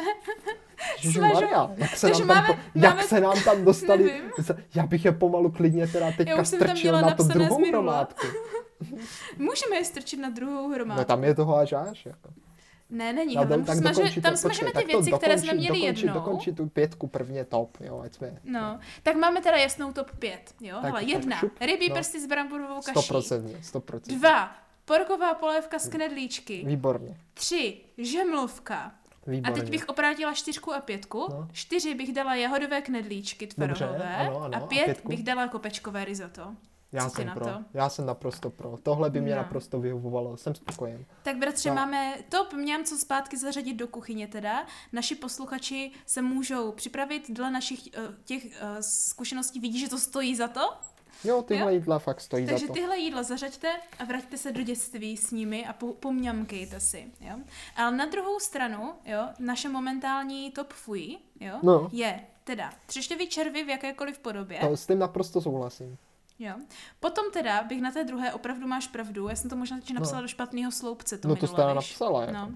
Maria, jak se, nám máme, tam, jak máme... se nám tam dostali, Nevím. já bych je pomalu klidně teda teďka strčil na to druhou hromádku. Můžeme je strčit na druhou hromádku. No tam je toho až až. Jako. Ne, není, no, tam, smaže, dokončí, tam smažeme ty věci, dokončí, které jsme měli dokončí, jednou. Dokončí tu pětku prvně top, jo, ať jsme... No, tak máme teda jasnou top pět, jo, tak, Hele, jedna, šup, rybí no. prsty s bramborovou kaší. 100%, 100%. Dva, porková polévka z knedlíčky. Výborně. Tři, žemlovka. Výborně. A teď bych obrátila čtyřku a pětku. No. Čtyři bych dala jahodové knedlíčky tvarohové. ano, ano, a pět a bych dala kopečkové risotto. Já Co jsem pro. To? Já jsem naprosto pro. Tohle by mě no. naprosto vyhovovalo. Jsem spokojen. Tak bratře, no. máme top měm co zpátky zařadit do kuchyně teda. Naši posluchači se můžou připravit dle našich uh, těch uh, zkušeností. Vidí, že to stojí za to? Jo, tyhle jo? jídla fakt stojí Takže za to. Takže tyhle jídla zařaďte a vraťte se do dětství s nimi a po, pomňamkejte si, jo. Ale na druhou stranu, jo, naše momentální top fuj, jo, no. je teda třešťový červy v jakékoliv podobě. To s tím naprosto souhlasím. Jo. Potom teda bych na té druhé, opravdu máš pravdu, já jsem to možná teď napsala no. do špatného sloupce. To no to jste napsala. Jako. No.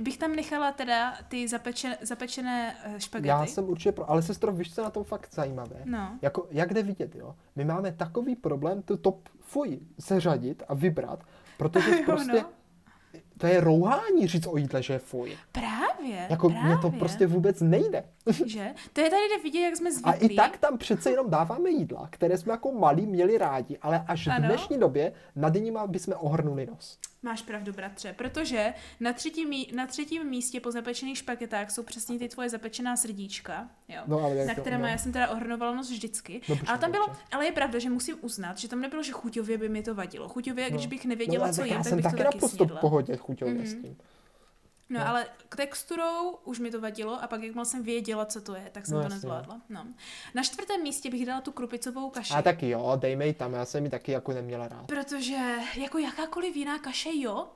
Bych tam nechala teda ty zapeče, zapečené uh, špagety. Já jsem určitě pro, ale sestro, víš, co na tom fakt zajímavé? No. Jako, jak jde vidět, jo? My máme takový problém tu top fuj seřadit a vybrat, protože prostě no to je rouhání říct o jídle, že je fuj. Právě, Jako právě. mě to prostě vůbec nejde. Že? To je tady jde vidět, jak jsme zvyklí. A i tak tam přece jenom dáváme jídla, které jsme jako malí měli rádi, ale až ano. v dnešní době nad nimi bychom ohrnuli nos. Máš pravdu, bratře, protože na třetím, na třetím místě po zapečených špagetách jsou přesně ty tvoje zapečená srdíčka, jo, no, ale na které no. já jsem teda ohrnovala nos vždycky. No, ale tam bylo, ale je pravda, že musím uznat, že tam nebylo, že chuťově by mi to vadilo. Chuťově, no. když bych nevěděla, no, co jím, tak bych taky to taky v pohodě chuťově mm-hmm. s tím. No, no, ale k texturou už mi to vadilo a pak jakmile jsem věděla, co to je, tak jsem no, to jasně. nezvládla. No. Na čtvrtém místě bych dala tu krupicovou kaši. A taky jo, dejme ji tam, já jsem ji taky jako neměla rád. Protože jako jakákoliv jiná kaše jo,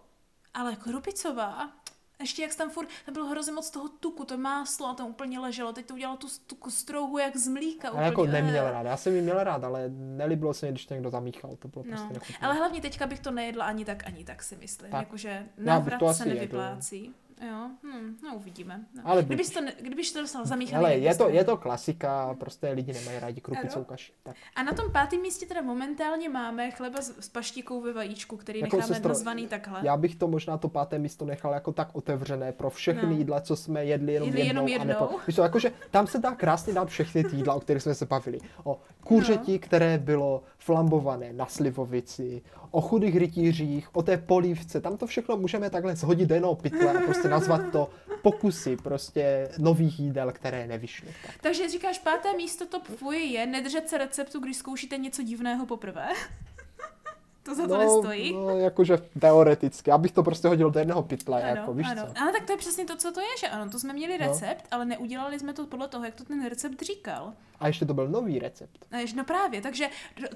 ale krupicová, ještě jak tam furt, tam bylo hrozně moc toho tuku, to máslo a tam úplně leželo, teď to udělalo tu, tu kostrouhu jak z mlíka. Ale jako neměl rád, já jsem ji měl rád, ale nelíbilo se mi, když to někdo zamíchal, to bylo no. prostě nechutné. Ale hlavně teďka bych to nejedla ani tak, ani tak si myslím, jakože návrat se nevyplácí. Jedu. Jo, hm, no uvidíme. No. Ale kdybyš to, kdybyš to dostal zamíchaný. Ale je to, je to klasika, prostě lidi nemají rádi krupicou kaši. Tak. A na tom pátém místě teda momentálně máme chleba s, s paštikou ve vajíčku, který jako necháme sestro, nazvaný takhle. Já bych to možná to páté místo nechal jako tak otevřené pro všechny no. jídla, co jsme jedli jenom jedli jednou. Jenom jednou. A nepo... Víš, jakože tam se dá krásně dát všechny ty jídla, o kterých jsme se bavili. O kuřeti, no. které bylo flambované na slivovici, o chudých rytířích, o té polívce, tam to všechno můžeme takhle zhodit jednoho pytle a prostě nazvat to pokusy prostě nových jídel, které nevyšly. Tak. Takže říkáš, páté místo top fuj je nedržet se receptu, když zkoušíte něco divného poprvé. To za to no, nestojí. No, jakože teoreticky, abych to prostě hodil do jednoho pytle, ano, jako, víš ano. co? Ano, tak to je přesně to, co to je, že ano, to jsme měli no. recept, no. ale neudělali jsme to podle toho, jak to ten recept říkal. A ještě to byl nový recept. No právě, takže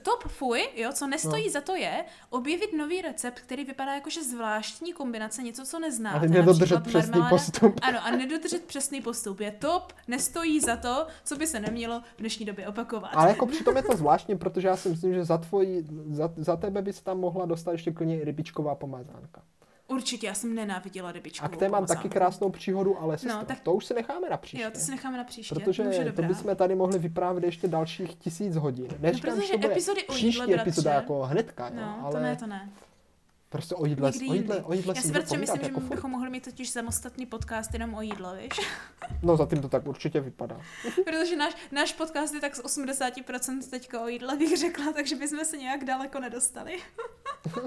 top fuj, jo, co nestojí no. za to je objevit nový recept, který vypadá jako že zvláštní kombinace, něco, co neznáte. Ale nedodržet přesný marmáda. postup. Ano, a nedodržet přesný postup je top, nestojí za to, co by se nemělo v dnešní době opakovat. Ale jako přitom je to zvláštní, protože já si myslím, že za, tvoji, za, za tebe by se tam mohla dostat ještě klidně rybičková pomazánka. Určitě, já jsem nenáviděla rybičku. A k té mám taky krásnou příhodu, ale sestra, no, tak... to už si necháme na příště. Jo, to si necháme na příště. Protože no, to bychom tady mohli vyprávět ještě dalších tisíc hodin. Neříkám, no, že to bude epizody příští epizoda jako hnedka, no, no, ale... to ne, to ne. Prostě o jídle, o jídle, o jídle Já si bratře myslím, jako že bychom mohli mít totiž samostatný podcast jenom o jídle, víš? No zatím to tak určitě vypadá. Protože náš, náš podcast je tak z 80% teďka o jídle, bych řekla, takže bychom se nějak daleko nedostali.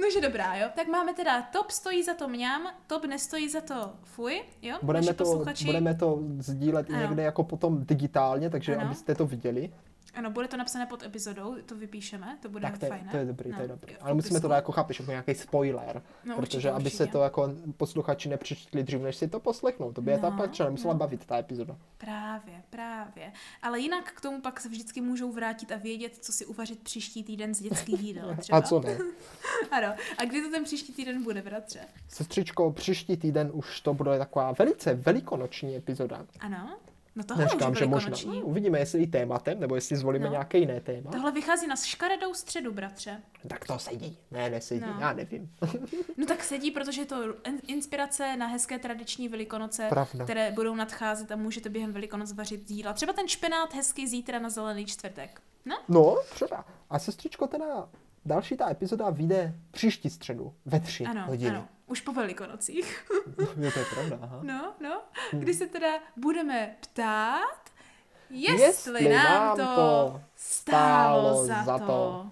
no, že dobrá, jo. Tak máme teda top stojí za to mňam, top nestojí za to fuj, jo? Budeme, to, posluchači... budeme to sdílet i někde jako potom digitálně, takže ano. abyste to viděli. Ano, bude to napsané pod epizodou, to vypíšeme, to bude tak to je, fajn. to je dobrý, no. to je no, dobrý. Ale musíme to jako chápeš, jako nějaký spoiler, no, protože určitě, aby určitě. se to jako posluchači nepřečtli dřív, než si to poslechnou. To by no, je ta pak třeba nemusela no. bavit ta epizoda. Právě, právě. Ale jinak k tomu pak se vždycky můžou vrátit a vědět, co si uvařit příští týden z dětských jídel. Třeba. a co ne? ano. A kdy to ten příští týden bude, bratře? Sestřičko, příští týden už to bude taková velice velikonoční epizoda. Ano. No tohle Neříkám, že možná. No, uvidíme, jestli i tématem, nebo jestli zvolíme no. nějaké jiné téma. Tohle vychází na škaredou středu, bratře. Tak to sedí. Ne, nesedí, no. já nevím. no tak sedí, protože je to inspirace na hezké tradiční velikonoce, Pravda. které budou nadcházet a můžete během velikonoc vařit jídla. Třeba ten špenát hezký zítra na zelený čtvrtek. No? No, třeba. A sestřičko, teda další ta epizoda vyjde příští středu ve tři ano, hodiny. Ano. Už po velikonocích. jo, to je pravda, aha. No, no. Kdy se teda budeme ptát, jestli, jestli nám, to stálo za to.